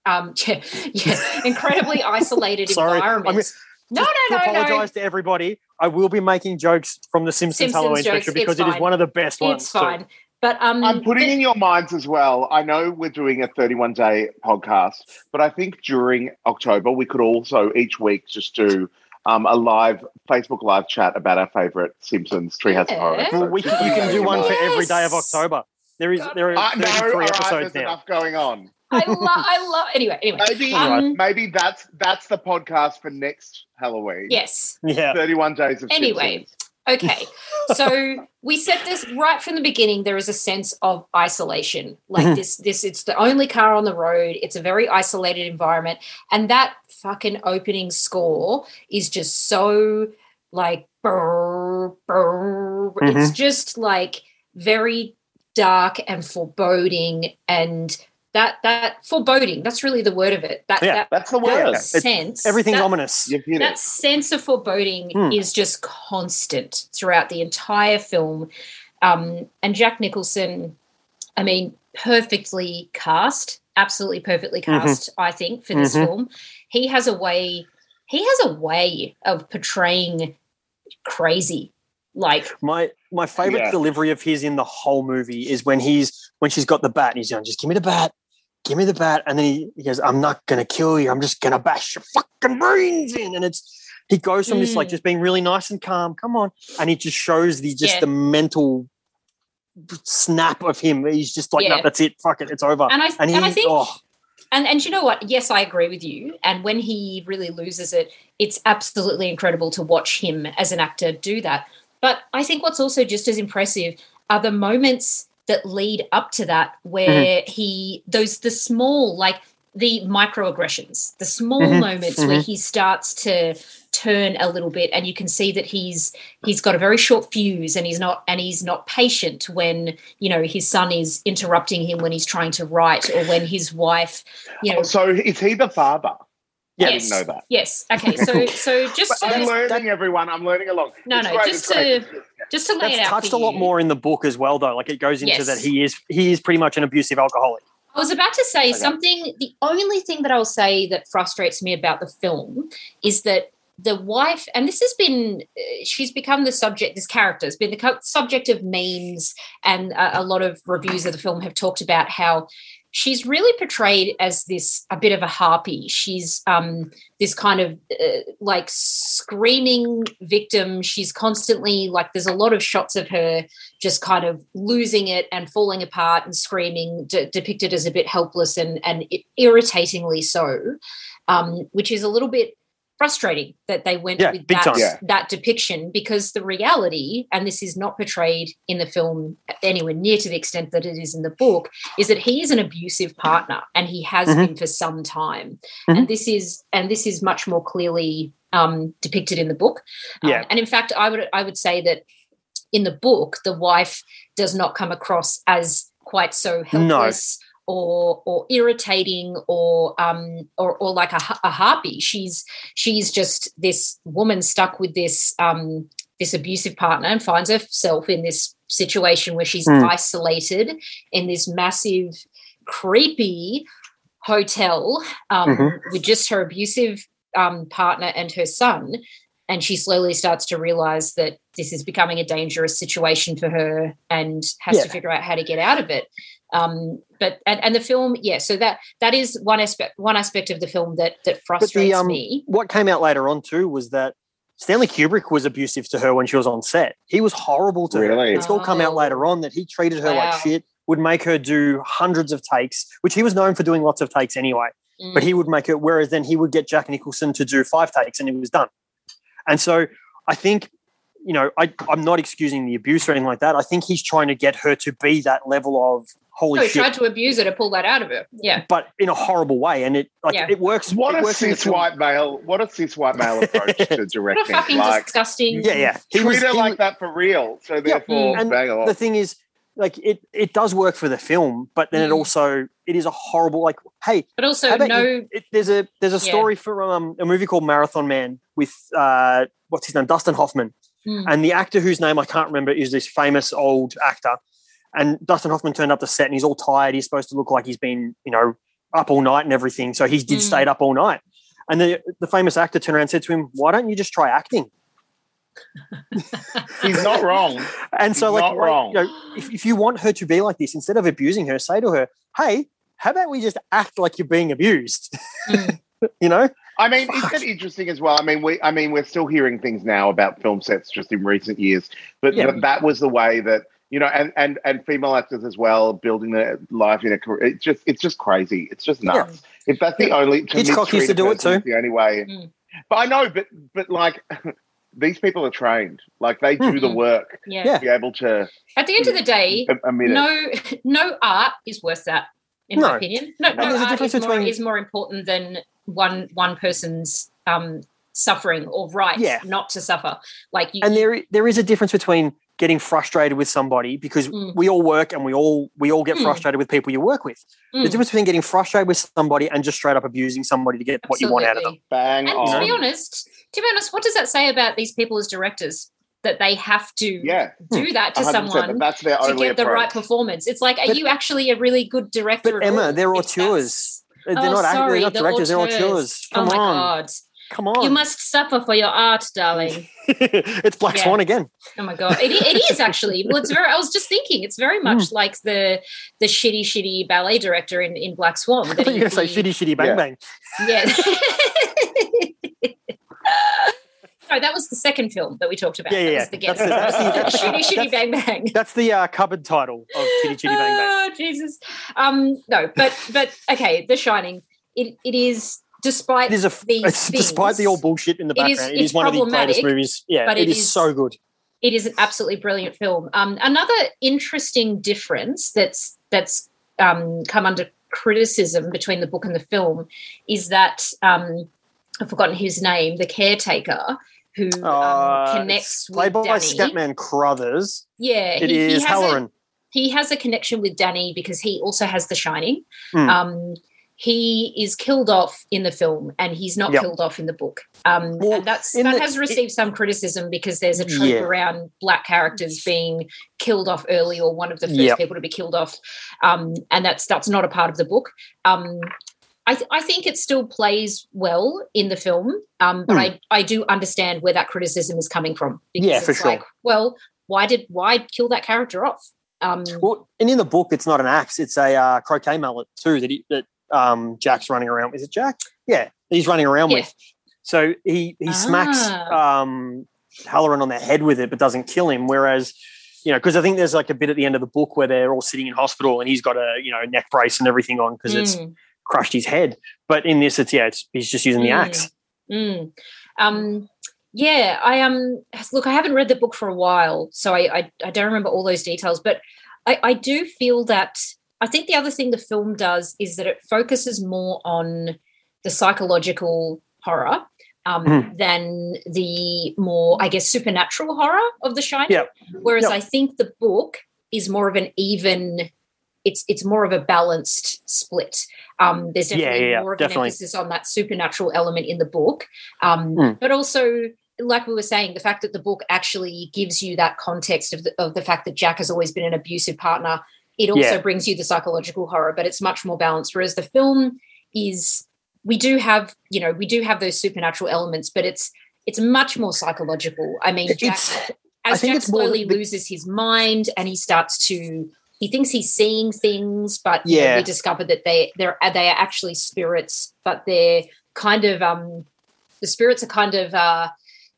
um, <laughs> yeah, yeah, incredibly isolated <laughs> Sorry. I environment. mean, no, to no, no, no. apologize to everybody. I will be making jokes from the Simpsons, Simpsons Halloween jokes, special because it's it is fine. one of the best ones. It's too. fine. But um, I'm putting but- in your minds as well. I know we're doing a 31 day podcast, but I think during October we could also each week just do um, a live Facebook live chat about our favorite Simpsons Treehouse Yeah. Horror. Well, we can, you can do one for every day of October. There is there are Uh, no, 33 all right, episodes there's now. enough going on. I love, I love. Anyway, anyway. Maybe, Um, maybe that's that's the podcast for next Halloween. yes. Yeah. 31 days of Anyway. Simpsons. Okay. So we said this right from the beginning. There is a sense of isolation. <laughs> Like this, this, it's the only car on the road. It's a very isolated environment. And that fucking opening score is just so like brr, brr. it's just like very dark and foreboding and that that foreboding that's really the word of it that Yeah, that, That's the that word. It's- sense Everything's that- ominous. That it. sense of foreboding Hmm. is just constant throughout the entire film. Um, and Jack Nicholson, I mean, perfectly cast, absolutely perfectly Mhm. cast, I think, for this Mhm. film. He has a way, he has a way of portraying crazy. Like, My my favorite Yeah. delivery of his in the whole movie is when he's when she's got the bat and he's going, just give me the bat, give me the bat, and then he, he goes, I'm not gonna kill you, I'm just gonna bash your fucking brains in, and it's he goes from this like Mm. just being really nice and calm, come on, and he just shows the just Yeah. the mental snap of him. He's just like, no, that's it, fuck it, it's over. and I, And and, I think oh. And and you know what? Yes, I agree with you. And when he really loses it, it's absolutely incredible to watch him as an actor do that. But I think what's also just as impressive are the moments that lead up to that where he those the small like the microaggressions, the small Mhm, moments where mhm. he starts to turn a little bit and you can see that he's he's got a very short fuse and he's not and he's not patient when you know his son is interrupting him when he's trying to write or when his wife you know Oh, so is he the father? I yes didn't know that. yes okay <laughs> so so just I'm to, learning, everyone. I'm learning along. No, It's no, great, just it's great. to- just to lay it That's out touched for a lot you. more in the book as well, though. Like it goes into Yes. that he is he is pretty much an abusive alcoholic. I was about to say Okay. something. The only thing that I'll say that frustrates me about the film is that the wife, and this has been, uh, she's become the subject, this character has been the subject of memes, and a, a lot of reviews of the film have talked about how she's really portrayed as this a bit of a harpy. She's um, this kind of uh, like screaming victim. She's constantly like, there's a lot of shots of her just kind of losing it and falling apart and screaming, de- depicted as a bit helpless and and irritatingly so, um, which is a little bit frustrating that they went Yeah, with that. Yeah. that depiction because the reality, and this is not portrayed in the film anywhere near to the extent that it is in the book, is that he is an abusive partner and he has Mhm. been for some time, Mhm. and this is and this is much more clearly um, depicted in the book. Um, Yeah. and in fact, I would I would say that in the book, the wife does not come across as quite so No. helpless or or irritating or um or or like a, a harpy. She's she's just this woman stuck with this um this abusive partner and finds herself in this situation where she's Hmm. isolated in this massive creepy hotel um, Mhm. with just her abusive um, partner and her son and she slowly starts to realize that this is becoming a dangerous situation for her and has to figure out how to get out of it um but and, and the film yeah so that that is one aspect one aspect of the film that that frustrates um, me What came out later on too was that Stanley Kubrick was abusive to her when she was on set. He was horrible to her. Really? It's all come out Oh. later on that he treated her Wow. like shit, would make her do hundreds of takes, which he was known for doing lots of takes anyway. Mm. But he would make it, whereas then he would get Jack Nicholson to do five takes and it was done. And so I think you know, I, I'm not excusing the abuse or anything like that. I think he's trying to get her to be that level of holy Oh, he shit, tried to abuse her to pull that out of her. Yeah. but in a horrible way, and it like Yeah. it works. What it a works cis white male! What a cis white male <laughs> approach to directing. What a directing. fucking Like, disgusting. Yeah, yeah. He treat was- her he like that for real. So therefore, and bang off. the thing is, like it, it does work for the film, but then it Mm. also it is a horrible like. Hey, But also, how about no. you- it, there's a there's a Yeah. story for um, a movie called Marathon Man with uh, what's his name, Dustin Hoffman, Mm. and the actor whose name I can't remember is this famous old actor. And Dustin Hoffman turned up to set and he's all tired. He's supposed to look like he's been, you know, up all night and everything. So he did Mm. stayed up all night. And the the famous actor turned around and said to him, "Why don't you just try acting?" <laughs> He's not wrong. And so, He's like, not wrong. you know, if, if you want her to be like this, instead of abusing her, say to her, "Hey, how about we just act like you're being abused?" <laughs> Mm. you know? I mean, isn't it interesting as well? I mean, we, I mean, we're still hearing things now about film sets just in recent years, but Yeah. that, that was the way that you know, and and and female actors as well, building their life in a career. It's just, it's just crazy. It's just nuts. If that's the only to Hitchcock used to do it too. The only way. Mm. But I know, but but like. <laughs> These people are trained, like they do the Mhm. work Yeah. Yeah. to be able to At the end of the day, a- admit no, <laughs> no art is worth that, in my opinion. No, And no there's a art difference is more, is more important than one one person's um, suffering or right Yeah. not to suffer. Like you, And there there is a difference between getting frustrated with somebody because Mm. we all work and we all we all get Mm. frustrated with people you work with. The Mm. difference between getting frustrated with somebody and just straight up abusing somebody to get what you want out of them. Absolutely. bang And on. to be honest, to be honest, what does that say about these people as directors? That they have to yeah, do that to 100%, someone but that's their to only get the right performance. It's like, are But- you actually a really good director? But Emma, all? they're If auteurs. They're Oh, not act- sorry, they're not the directors, they're auteurs. auteurs. Oh Come my on. god! Come on. You must suffer for your art, darling. <laughs> it's Black Yeah. Swan again. Oh my god, it, it is actually. Well, it's very. I was just thinking, it's very Hmm. much like the the shitty, shitty ballet director in, in Black Swan. <laughs> I thought you were going to say shitty, shitty, bang, Yeah. bang. Yeah. <laughs> no, that was the second film that we talked about. Yeah, yeah, that yeah. was the guest. That's the- that's the- shitty, shitty, bang, bang. That's the uh, cupboard title of Chitty Chitty Bang Bang. Oh, Jesus. Um, no, but but okay, The Shining. It it is despite It is a these it's, despite the things, old bullshit in the it is- background. It is, one of the greatest movies. Yeah, but it is, is- so good. it is an absolutely brilliant film. Um, another interesting difference that's that's um, come under criticism between the book and the film is that um, I've forgotten his name, the caretaker who um, Uh, connects Played with by Scatman Crothers. Yeah, It is has a- Halloran. he has a connection with Danny because he also has The Shining. Hmm. He is killed off in the film, and he's not Yep. killed off in the book. Um, Well, and that's that the- has received some criticism because there's a trope Yeah. around black characters being killed off early, or one of the first Yep. people to be killed off, um, and that's that's not a part of the book. Um, I, th- I think it still plays well in the film, um, but Hmm. I, I do understand where that criticism is coming from. Yeah, for it's sure. Like, well, why did why kill that character off? Um, Well, and in the book, it's not an axe; it's a uh, croquet mallet too that he, that um, Jack's running around. Is it Jack? Yeah, he's running around Yeah. with. So he he smacks Ah. um, Halloran on the head with it, but doesn't kill him. Whereas, you know, because I think there's like a bit at the end of the book where they're all sitting in hospital and he's got a you know neck brace and everything on because it's mm. crushed his head. But in this, it's yeah, it's, he's just using the Mm. axe. Mm. Um, yeah, I um look. I haven't read the book for a while, so I I, I don't remember all those details. But I, I do feel that I think the other thing the film does is that it focuses more on the psychological horror um, Mhm. than the more, I guess, supernatural horror of The Shining. Yep. Whereas Yep. I think the book is more of an even. It's it's more of a balanced split. Um, there's definitely yeah, yeah, more of definitely. an emphasis on that supernatural element in the book, um, Mm. but also like we were saying, the fact that the book actually gives you that context of the, of the fact that Jack has always been an abusive partner. It also Yeah. brings you the psychological horror, but it's much more balanced. Whereas the film is, we do have, you know, we do have those supernatural elements, but it's it's much more psychological. I mean, Jack, I as think Jack more slowly loses his mind and he starts to he thinks he's seeing things but you know, Yeah. we discover that they they're they are actually spirits but they're kind of um the spirits are kind of uh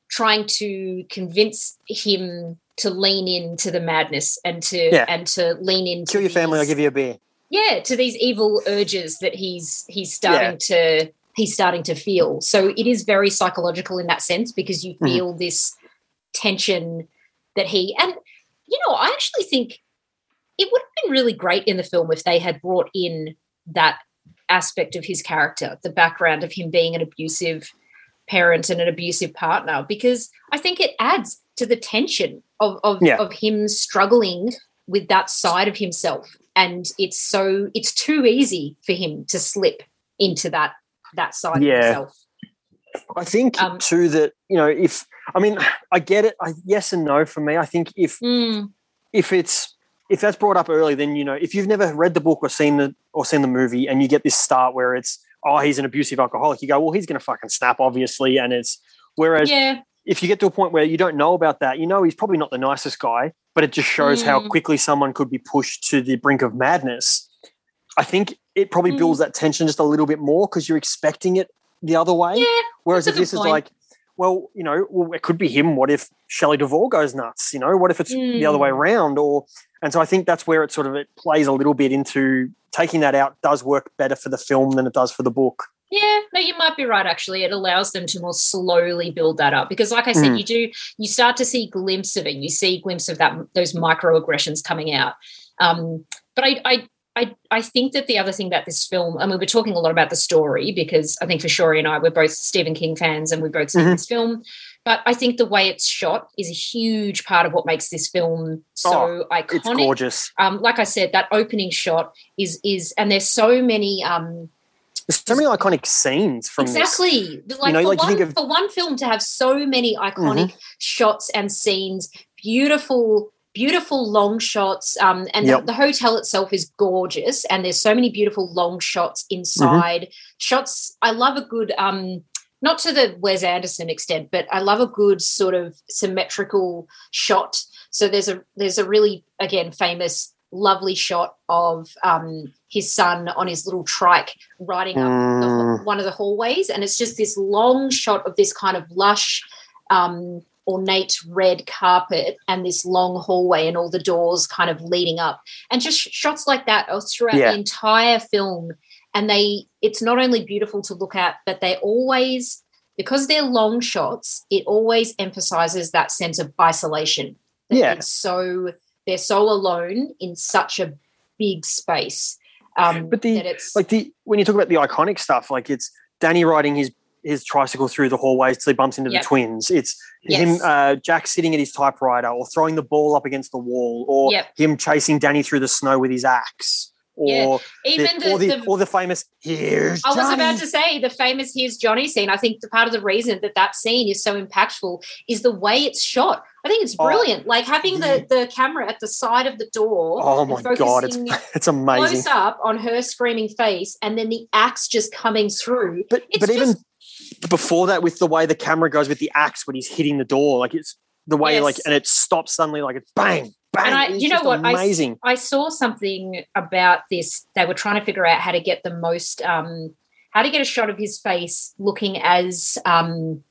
trying to convince him to lean into the madness and to Yeah. and to lean into kill your family. I'll give you a beer. yeah to these evil urges that he's he's starting to he's starting to feel so it is very psychological in that sense because you Mhm. feel this tension that he and you know, I actually think it would have been really great in the film if they had brought in that aspect of his character, the background of him being an abusive parent and an abusive partner, because I think it adds to the tension of of, Yeah. of him struggling with that side of himself. And it's so it's too easy for him to slip into that that side Yeah. of himself. I think Um, too that you know if I mean I get it. I, yes and no for me. I think if Mm, if it's if that's brought up early, then you know if you've never read the book or seen the or seen the movie, and you get this start where it's oh he's an abusive alcoholic, you go well he's going to fucking snap obviously, and it's whereas yeah, if you get to a point where you don't know about that, you know he's probably not the nicest guy, but it just shows how Mm. quickly someone could be pushed to the brink of madness. I think it probably Mm. builds that tension just a little bit more because you're expecting it the other way. yeah. Whereas if this is like, well, you know, well, it could be him. What if Shelley Duvall goes nuts? You know, what if it's the other way Mm. around? Or and so I think that's where it sort of it plays a little bit into taking that out does work better for the film than it does for the book. Yeah, no, you might be right. Actually, it allows them to more slowly build that up because, like I said, Mm. you do you start to see glimpse of it. You see glimpse of that those microaggressions coming out. Um, but I, I, I, I think that the other thing about this film, I mean, we're talking a lot about the story because I think for Shori and I, we're both Stephen King fans and we've both seen Mhm. this film. But I think the way it's shot is a huge part of what makes this film so Oh, iconic It's gorgeous. um, like I said, that opening shot is is, and there's so many um, There's so many iconic scenes from this. exactly like, know, for, like you one, think of- for one film to have so many iconic shots and scenes, beautiful. Beautiful long shots, um, and Yep. the, the hotel itself is gorgeous. And there's so many beautiful long shots inside. Shots. I love a good, um, not to the Wes Anderson extent, but I love a good sort of symmetrical shot. So there's a there's a really again famous lovely shot of um, his son on his little trike riding up the, Mm. one of the hallways, and it's just this long shot of this kind of lush, um, ornate red carpet and this long hallway and all the doors kind of leading up, and just shots like that throughout Yeah. the entire film. And they, it's not only beautiful to look at, but they always, because they're long shots, it always emphasizes that sense of isolation. That Yeah. it's so they're so alone in such a big space. Um, But the- that it's Like the when you talk about the iconic stuff, like it's Danny riding his his tricycle through the hallways till he bumps into Yep. the twins. It's Yes. him, uh, Jack sitting at his typewriter, or throwing the ball up against the wall, or Yep. him chasing Danny through the snow with his axe, Yeah. or even the, or the, the, the or the famous "Here's I was Johnny." about to say the famous "Here's Johnny" scene. I think the part of the reason that that scene is so impactful is the way it's shot. I think it's Oh. brilliant. like having the the camera at the side of the door. Oh my god, it's <laughs> it's amazing. Close up on her screaming face, and then the axe just coming through. But It's but even before that, with the way the camera goes with the axe when he's hitting the door, like it's the way Yes. like and it stops suddenly, like it's bang bang. And I, you know what? I Amazing. I, saw something about this. They were trying to figure out how to get the most, um, how to get a shot of his face looking as, um,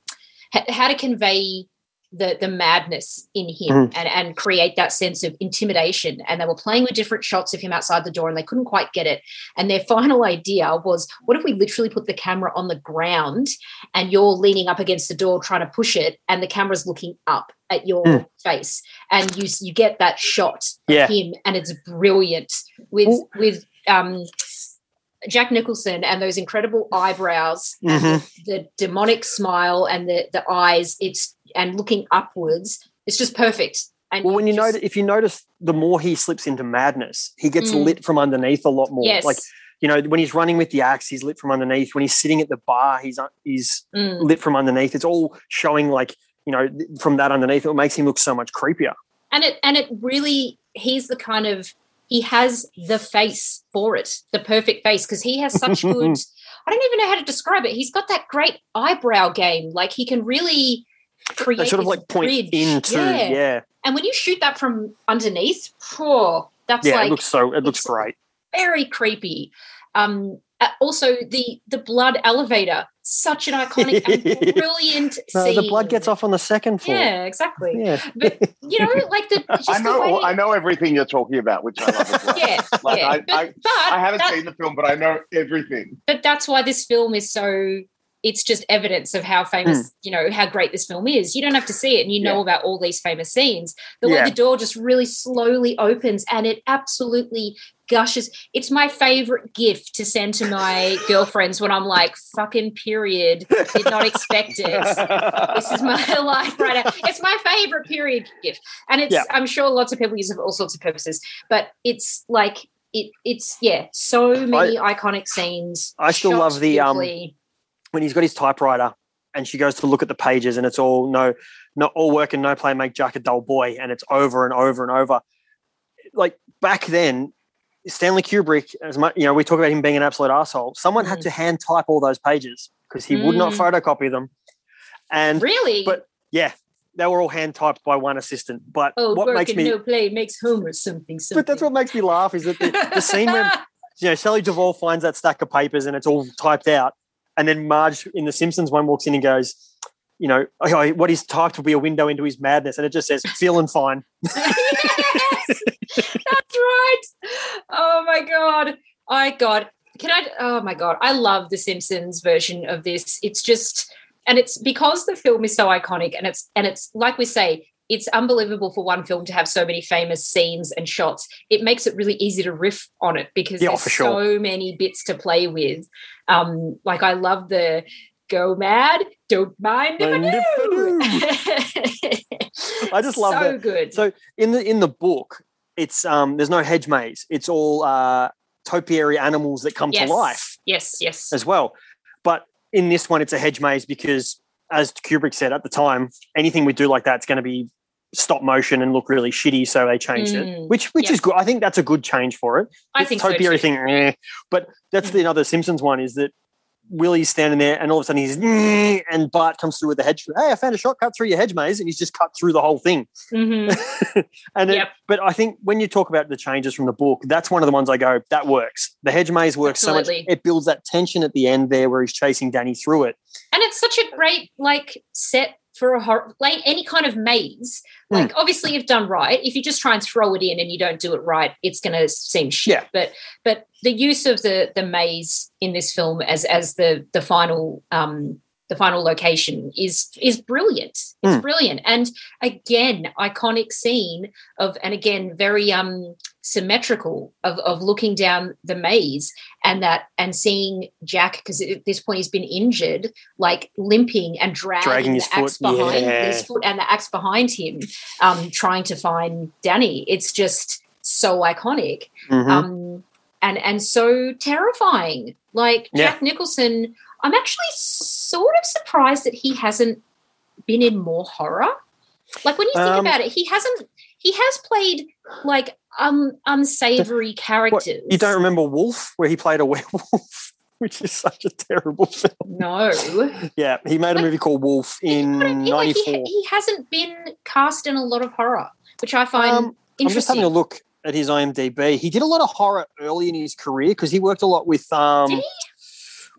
how to convey the the madness in him Mhm. and and create that sense of intimidation. And they were playing with different shots of him outside the door, and they couldn't quite get it. And their final idea was, what if we literally put the camera on the ground, and you're leaning up against the door trying to push it, and the camera's looking up at your Mm. face, and you you get that shot of him, and it's brilliant with Well- with um, Jack Nicholson and those incredible eyebrows, Mhm. the, the demonic smile, and the the eyes. It's and looking upwards. It's just perfect. And Well, when you just- notice, if you notice, the more he slips into madness, he gets Mm. lit from underneath a lot more. yes, Like you know, when he's running with the axe, he's lit from underneath. When he's sitting at the bar, he's uh, he's Mm. lit from underneath. It's all showing like you know from that underneath. It makes him look so much creepier. and it and it really he's the kind of he has the face for it the perfect face because he has such <laughs> good i don't even know how to describe it he's got that great eyebrow game like he can really create They sort of like point bridge. into yeah, yeah. and when you shoot that from underneath oh that's it like looks so it looks great. very creepy um uh, also the the blood elevator such an iconic and <laughs> brilliant No, scene the blood gets off on the second floor. yeah exactly Yeah. but you know like the <laughs> just I the know. way- I know everything you're talking about, which I love as well. yeah, Like, yeah. I- but, I- but I haven't that- seen the film, but I know everything. but that's why this film is so it's just evidence of how famous, you know, how great this film is. You don't have to see it and you know Yeah. about all these famous scenes. The Yeah. way the door just really slowly opens and it absolutely gushes. It's my favorite gift to send to my girlfriends when I'm like, fucking period. Did not expect it. This is my <laughs> life right now. It's my favorite period gift. And it's Yeah. I'm sure lots of people use it for all sorts of purposes, but it's like it it's yeah, so many iconic scenes. I still love the, um. When he's got his typewriter and she goes to look at the pages and it's all no not all work and no play make Jack a dull boy and it's over and over and over. Like back then, Stanley Kubrick, as much you know, we talk about him being an absolute asshole. Someone had to hand type all those pages because he would not Mm. photocopy them. And Really? but yeah, they were all hand typed by one assistant. But oh, what work makes and me no play makes Homer something something. but that's what makes me laugh is that the, the scene where you know Shelley Duvall finds that stack of papers and it's all typed out, and then Marge in the Simpsons one walks in and goes, you know, "Oh, what he's typed will be a window into his madness, and it just says feeling fine. <laughs> That's right. Oh my god. I God. Can I oh my god. I love the Simpsons version of this. It's just and it's because the film is so iconic and it's and it's like we say it's unbelievable for one film to have so many famous scenes and shots. It makes it really easy to riff on it because Yeah, there's sure. so many bits to play with. Um, like I love the go mad, don't mind if Mind if I do. <laughs> I just love so that. good. So in the in the book, it's um there's no hedge maze. It's all uh topiary animals that come yes. to life Yes, yes. as well. But in this one, it's a hedge maze because, as Kubrick said at the time, anything we do like that's going to be stop motion and look really shitty. So they changed it, Mm, which which yeah. is good. I think that's a good change for it. I The think so too. thing, eh. but that's the another Simpsons one is that Willie's standing there and all of a sudden he's "Mm," and Bart comes through with a hedge. Hey, I found a shortcut through your hedge maze, and he's just cut through the whole thing. Mhm. <laughs> And it- but I think when you talk about the changes from the book, that's one of the ones I go that works. The hedge maze works so much. It builds that tension at the end there where he's chasing Danny through it. and it's such a great like set for a horror like any kind of maze Hmm. like obviously you've done right if you just try and throw it in and you don't do it right it's going to seem shit Yeah. but but the use of the the maze in this film as as the the final um the final location is is brilliant it's Hmm. brilliant and again iconic scene of and again very um symmetrical of of looking down the maze and that and seeing jack because at this point he's been injured like limping and dragging, Dragging his the axe foot, behind yeah. his foot and the axe behind him um trying to find danny it's just so iconic Mhm. um and and so terrifying like Yeah. jack nicholson i'm actually sort of surprised that he hasn't been in more horror like when you think Um, about it he hasn't he has played like um unsavory What, characters you don't remember Wolf, where he played a <laughs> werewolf, which is such a terrible film. no Yeah, he made a movie called Wolf in He- like, he, '94. he hasn't been cast in a lot of horror which i find Um, I'm just having interesting a look at his IMDb. He did a lot of horror early in his career because he worked a lot with. Um, Did he?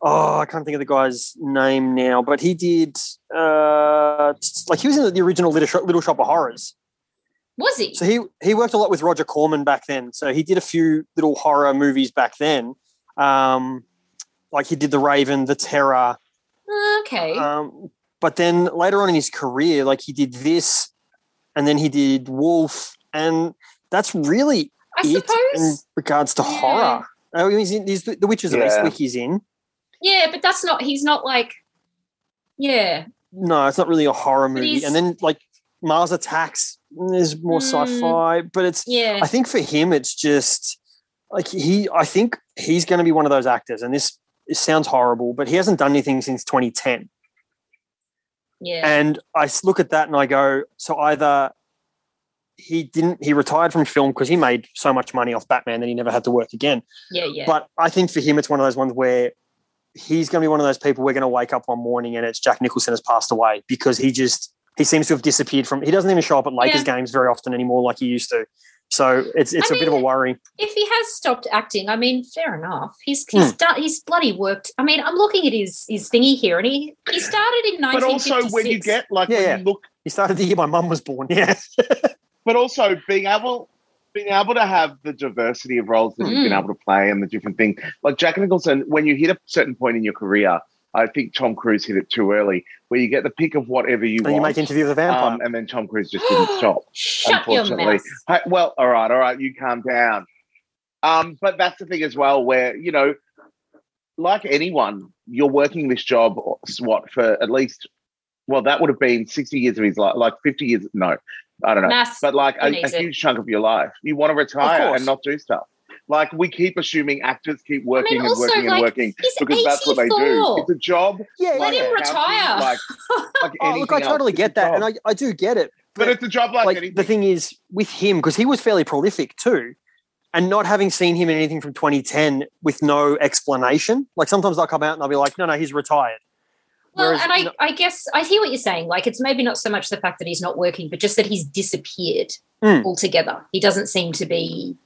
Oh, I can't think of the guy's name now, but he did. Uh, like he was in the original Little Shop, Little Shop of Horrors. was he So he he worked a lot with Roger Corman back then. So he did a few little horror movies back then. Um, like he did The Raven, The Terror. okay Um, but then later on in his career, like he did this, and then he did Wolf, and that's really i it in regards to Yeah. horror. Oh, he's in he's the, the Witches of Yeah. Eastwick. He's in. Yeah but that's not he's not like yeah No, it's not really a horror movie. And then like Mars Attacks is more Mm. sci-fi, but it's yeah I think for him it's just like he I think he's going to be one of those actors and this sounds horrible, but he hasn't done anything since 2010. yeah And I look at that and I go, so either he didn't he retired from film because he made so much money off Batman that he never had to work again. yeah yeah But I think for him, it's one of those ones where he's going to be one of those people we're going to wake up one morning and it's Jack Nicholson has passed away because he just he seems to have disappeared from. He doesn't even show up at Lakers Yeah. games very often anymore like he used to. So it's it's I a bit of a worry. if he has stopped acting, I mean, fair enough. He's Hmm. he's done. He's bloody worked. I mean, I'm looking at his his thingy here, and he he started in 1956. But also, when you get like Yeah, when yeah. you look, He started the year my mum was born. Yeah, <laughs> but also being able being able to have the diversity of roles that you've been Mm. able to play and the different things. Like Jack Nicholson, when you hit a certain point in your career, I think Tom Cruise hit it too early, where you get the pick of whatever you And want. you make interview with a vampire. um, and then Tom Cruise just didn't <gasps> stop. Shut your unfortunately. mouth. Hey, well, all right, all right, you calm down. Um, but that's the thing as well, where you know, like anyone, you're working this job what for at least, well, that would have been sixty years of his life, like fifty years. No, I don't know, Maths, but like a, a huge chunk of your life, you want to retire and not do stuff. Like we keep assuming actors keep working also, and working and like, working he's because that's what they do. It's a job. yeah, Let like him a house, retire. Like, like <laughs> Oh, look, I totally get that, and. I, I do get it. but it's a job like, like the thing is with him because he was fairly prolific too and not having seen him in anything from 2010 with no explanation like sometimes I'll come out and I'll be like no no he's retired Well, Whereas, and I, know- I guess I hear what you're saying. Like, it's maybe not so much the fact that he's not working, but just that he's disappeared Mm. altogether. He doesn't seem to be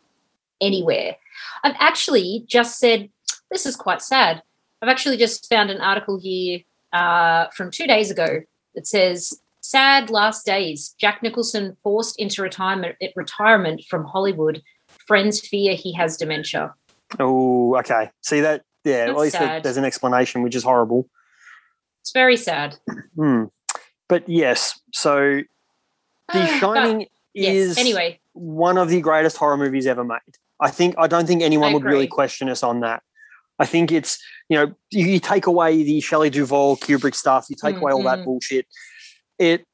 anywhere. I've actually just said, this is quite sad. I've actually just found an article here uh, from two days ago that says, sad last days. Jack Nicholson forced into retirement, retirement from Hollywood. Friends fear he has dementia. oh okay see that yeah That's at least sad. there's an explanation which is horrible It's very sad. Hmm. but yes so the But, shining yes, is anyway, one of the greatest horror movies ever made. I think I don't think anyone I would really question us on that. I think it's you know you, you take away the Shelley Duvall Kubrick stuff, you take away all that Mhm. bullshit. It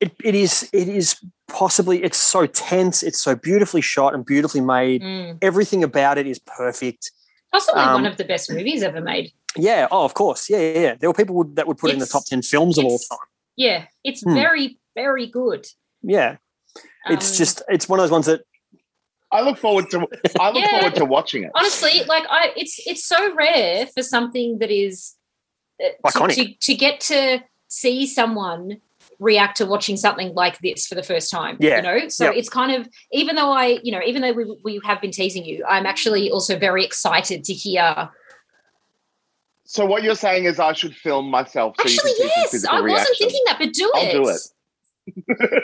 it it is it is possibly it's so tense, it's so beautifully shot and beautifully made. mm, Everything about it is perfect. Possibly Um, one of the best movies ever made. Yeah, oh of course, yeah, yeah. yeah. There were people would, that would put it in the top ten films of all time. Yeah, it's Hmm. very, very good. Yeah, it's Um, just it's one of those ones that I look forward to I look Yeah. forward to watching it. honestly, like I, it's it's so rare for something that is uh, to, Iconic. to, to get to see someone react to watching something like this for the first time. Yeah. you know, so Yep. it's kind of even though I, you know, even though we we have been teasing you, I'm actually also very excited to hear. So what you're saying is I should film myself. So Actually, you can see some yes, I wasn't reaction. thinking that, but do I'll it. do it.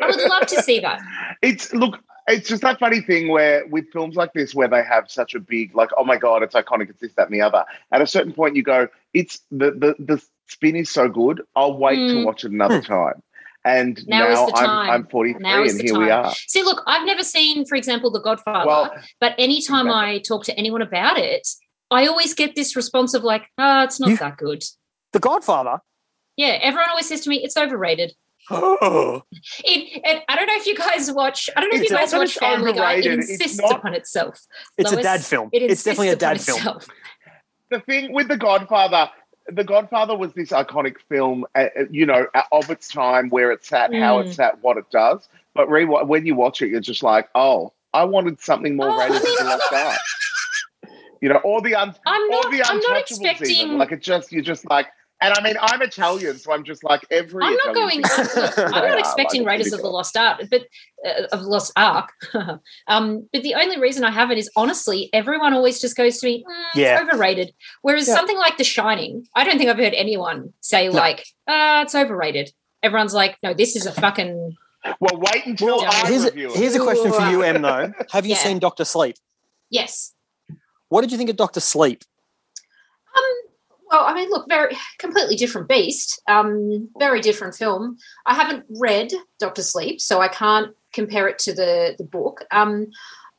I would love to see that. <laughs> It's look. It's just that funny thing where with films like this, where they have such a big, like, oh my god, it's iconic, it's this, that, and the other. At a certain point, you go, it's the the the spin is so good. I'll wait to Mm. watch it another time. And Now now, is the I'm time. I'm 43, Now is and the here time. we are. See, look, I've never seen, for example, The Godfather. Well, But anytime Exactly. I talk to anyone about it, I always get this response of like, "Ah, it's not You- that good." The Godfather. Yeah, everyone always says to me, "It's overrated." Oh, <gasps> <laughs> It, it, I don't know if you guys watch. I don't know if It's you guys watch it's Family Guy. It overrated, it's insists not- upon itself. it's a dad film. It It's definitely a dad film. itself. the thing with The Godfather, The Godfather was this iconic film, uh, uh, you know, uh, of its time, where it's at, how Mm. it's at, what it does. But re- when you watch it, you're just like, oh, I wanted something more Oh, I rated mean- than Lost Ark. You know, all the un- I'm all not. the I'm not expecting. even. Like it just, you're just like, and I mean, I'm Italian, so I'm just like every. I'm not Italian going. I'm, look, I'm are, not expecting like, Raiders of the Lost Ark, but uh, of Lost Ark. <laughs> um, but the only reason I have it is honestly, everyone always just goes to me, "Mm, Yeah. it's overrated. Whereas Yeah. something like The Shining, I don't think I've heard anyone say No. like, "Ah, it's overrated." Everyone's like, "No, this is a fucking." Well, wait until Well, I here's, a, review it. here's a question for you, Em. Though, have you Yeah. seen Doctor Sleep? Yes. What did you think of Doctor Sleep? Um. Well, I mean, look, very completely different beast. Um, very different film. I haven't read Doctor Sleep, so I can't compare it to the the book. Um,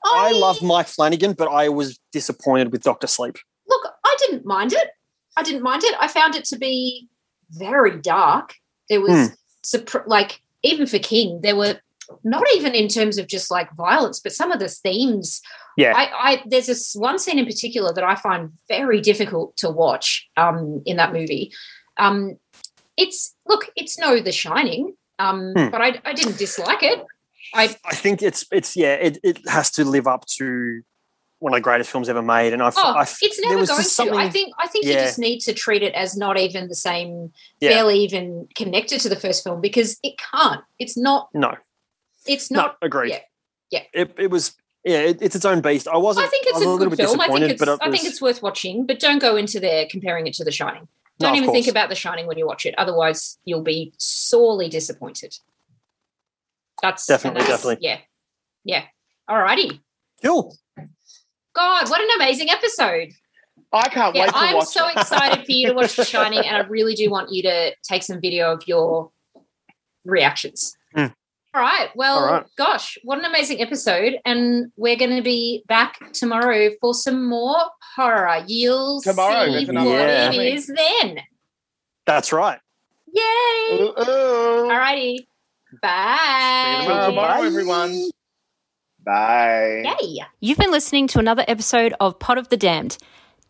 I love Mike Flanagan, but I was disappointed with Doctor Sleep. look, I didn't mind it. I didn't mind it. I found it to be very dark. There was surpr- like even for King, there were not even in terms of just like violence, but some of the themes. Yeah. I, I there's this one scene in particular that I find very difficult to watch um, in that movie. Um, it's look, it's no The Shining, um, Hmm. but I, I didn't dislike it. I I think it's it's yeah, it, it has to live up to one of the greatest films ever made. And I, oh, I it's never going to. I think I think you just need to treat it as not even the same, Yeah. barely even connected to the first film because it can't. It's not. no, It's no, not. agreed. yeah, yeah. It, it was yeah, it, it's its own beast. I wasn't. I think it's I a, good bit film. I think it's. it I think it's worth watching, but don't go into there comparing it to The Shining. Don't of even think about The Shining when you watch it. Otherwise, you'll be sorely disappointed. That's Definitely, that's- definitely. Yeah, yeah. Alrighty. cool. God, what an amazing episode! I can't Yeah, wait to I'm watch so it. excited for you to watch The <laughs> Shining, and I really do want you to take some video of your reactions. All right. Well, All right. gosh, what an amazing episode. And we're going to be back tomorrow for some more horror. You'll Tomorrow, see what another one it coming. is then. That's right. Yay. Ooh, ooh. All righty. Bye. Till tomorrow, Bye. everyone. Bye. Yay. You've been listening to another episode of Pod of the Damned.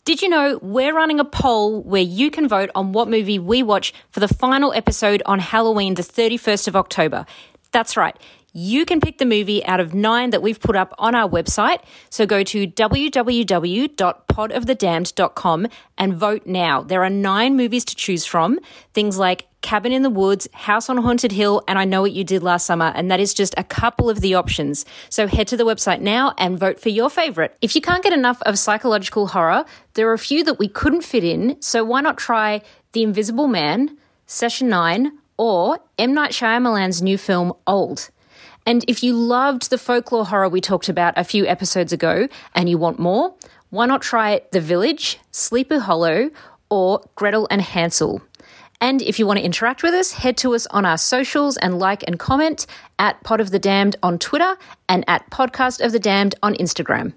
Did you know we're running a poll where you can vote on what movie we watch for the final episode on Halloween, the 31st of October? That's right. You can pick the movie out of nine that we've put up on our website. So go to www.podofthedamned.com and vote now. There are nine movies to choose from. Things like Cabin in the Woods, House on Haunted Hill, and I Know What You Did Last Summer. And that is just a couple of the options. So head to the website now and vote for your favorite. If you can't get enough of psychological horror, there are a few that we couldn't fit in. So why not try The Invisible Man, Session 9, or M. Night Shyamalan's new film, Old. And if you loved the folklore horror we talked about a few episodes ago and you want more, why not try The Village, Sleepy Hollow, or Gretel and Hansel? And if you want to interact with us, head to us on our socials and like and comment at Pod of the Damned on Twitter and at Podcast of the Damned on Instagram.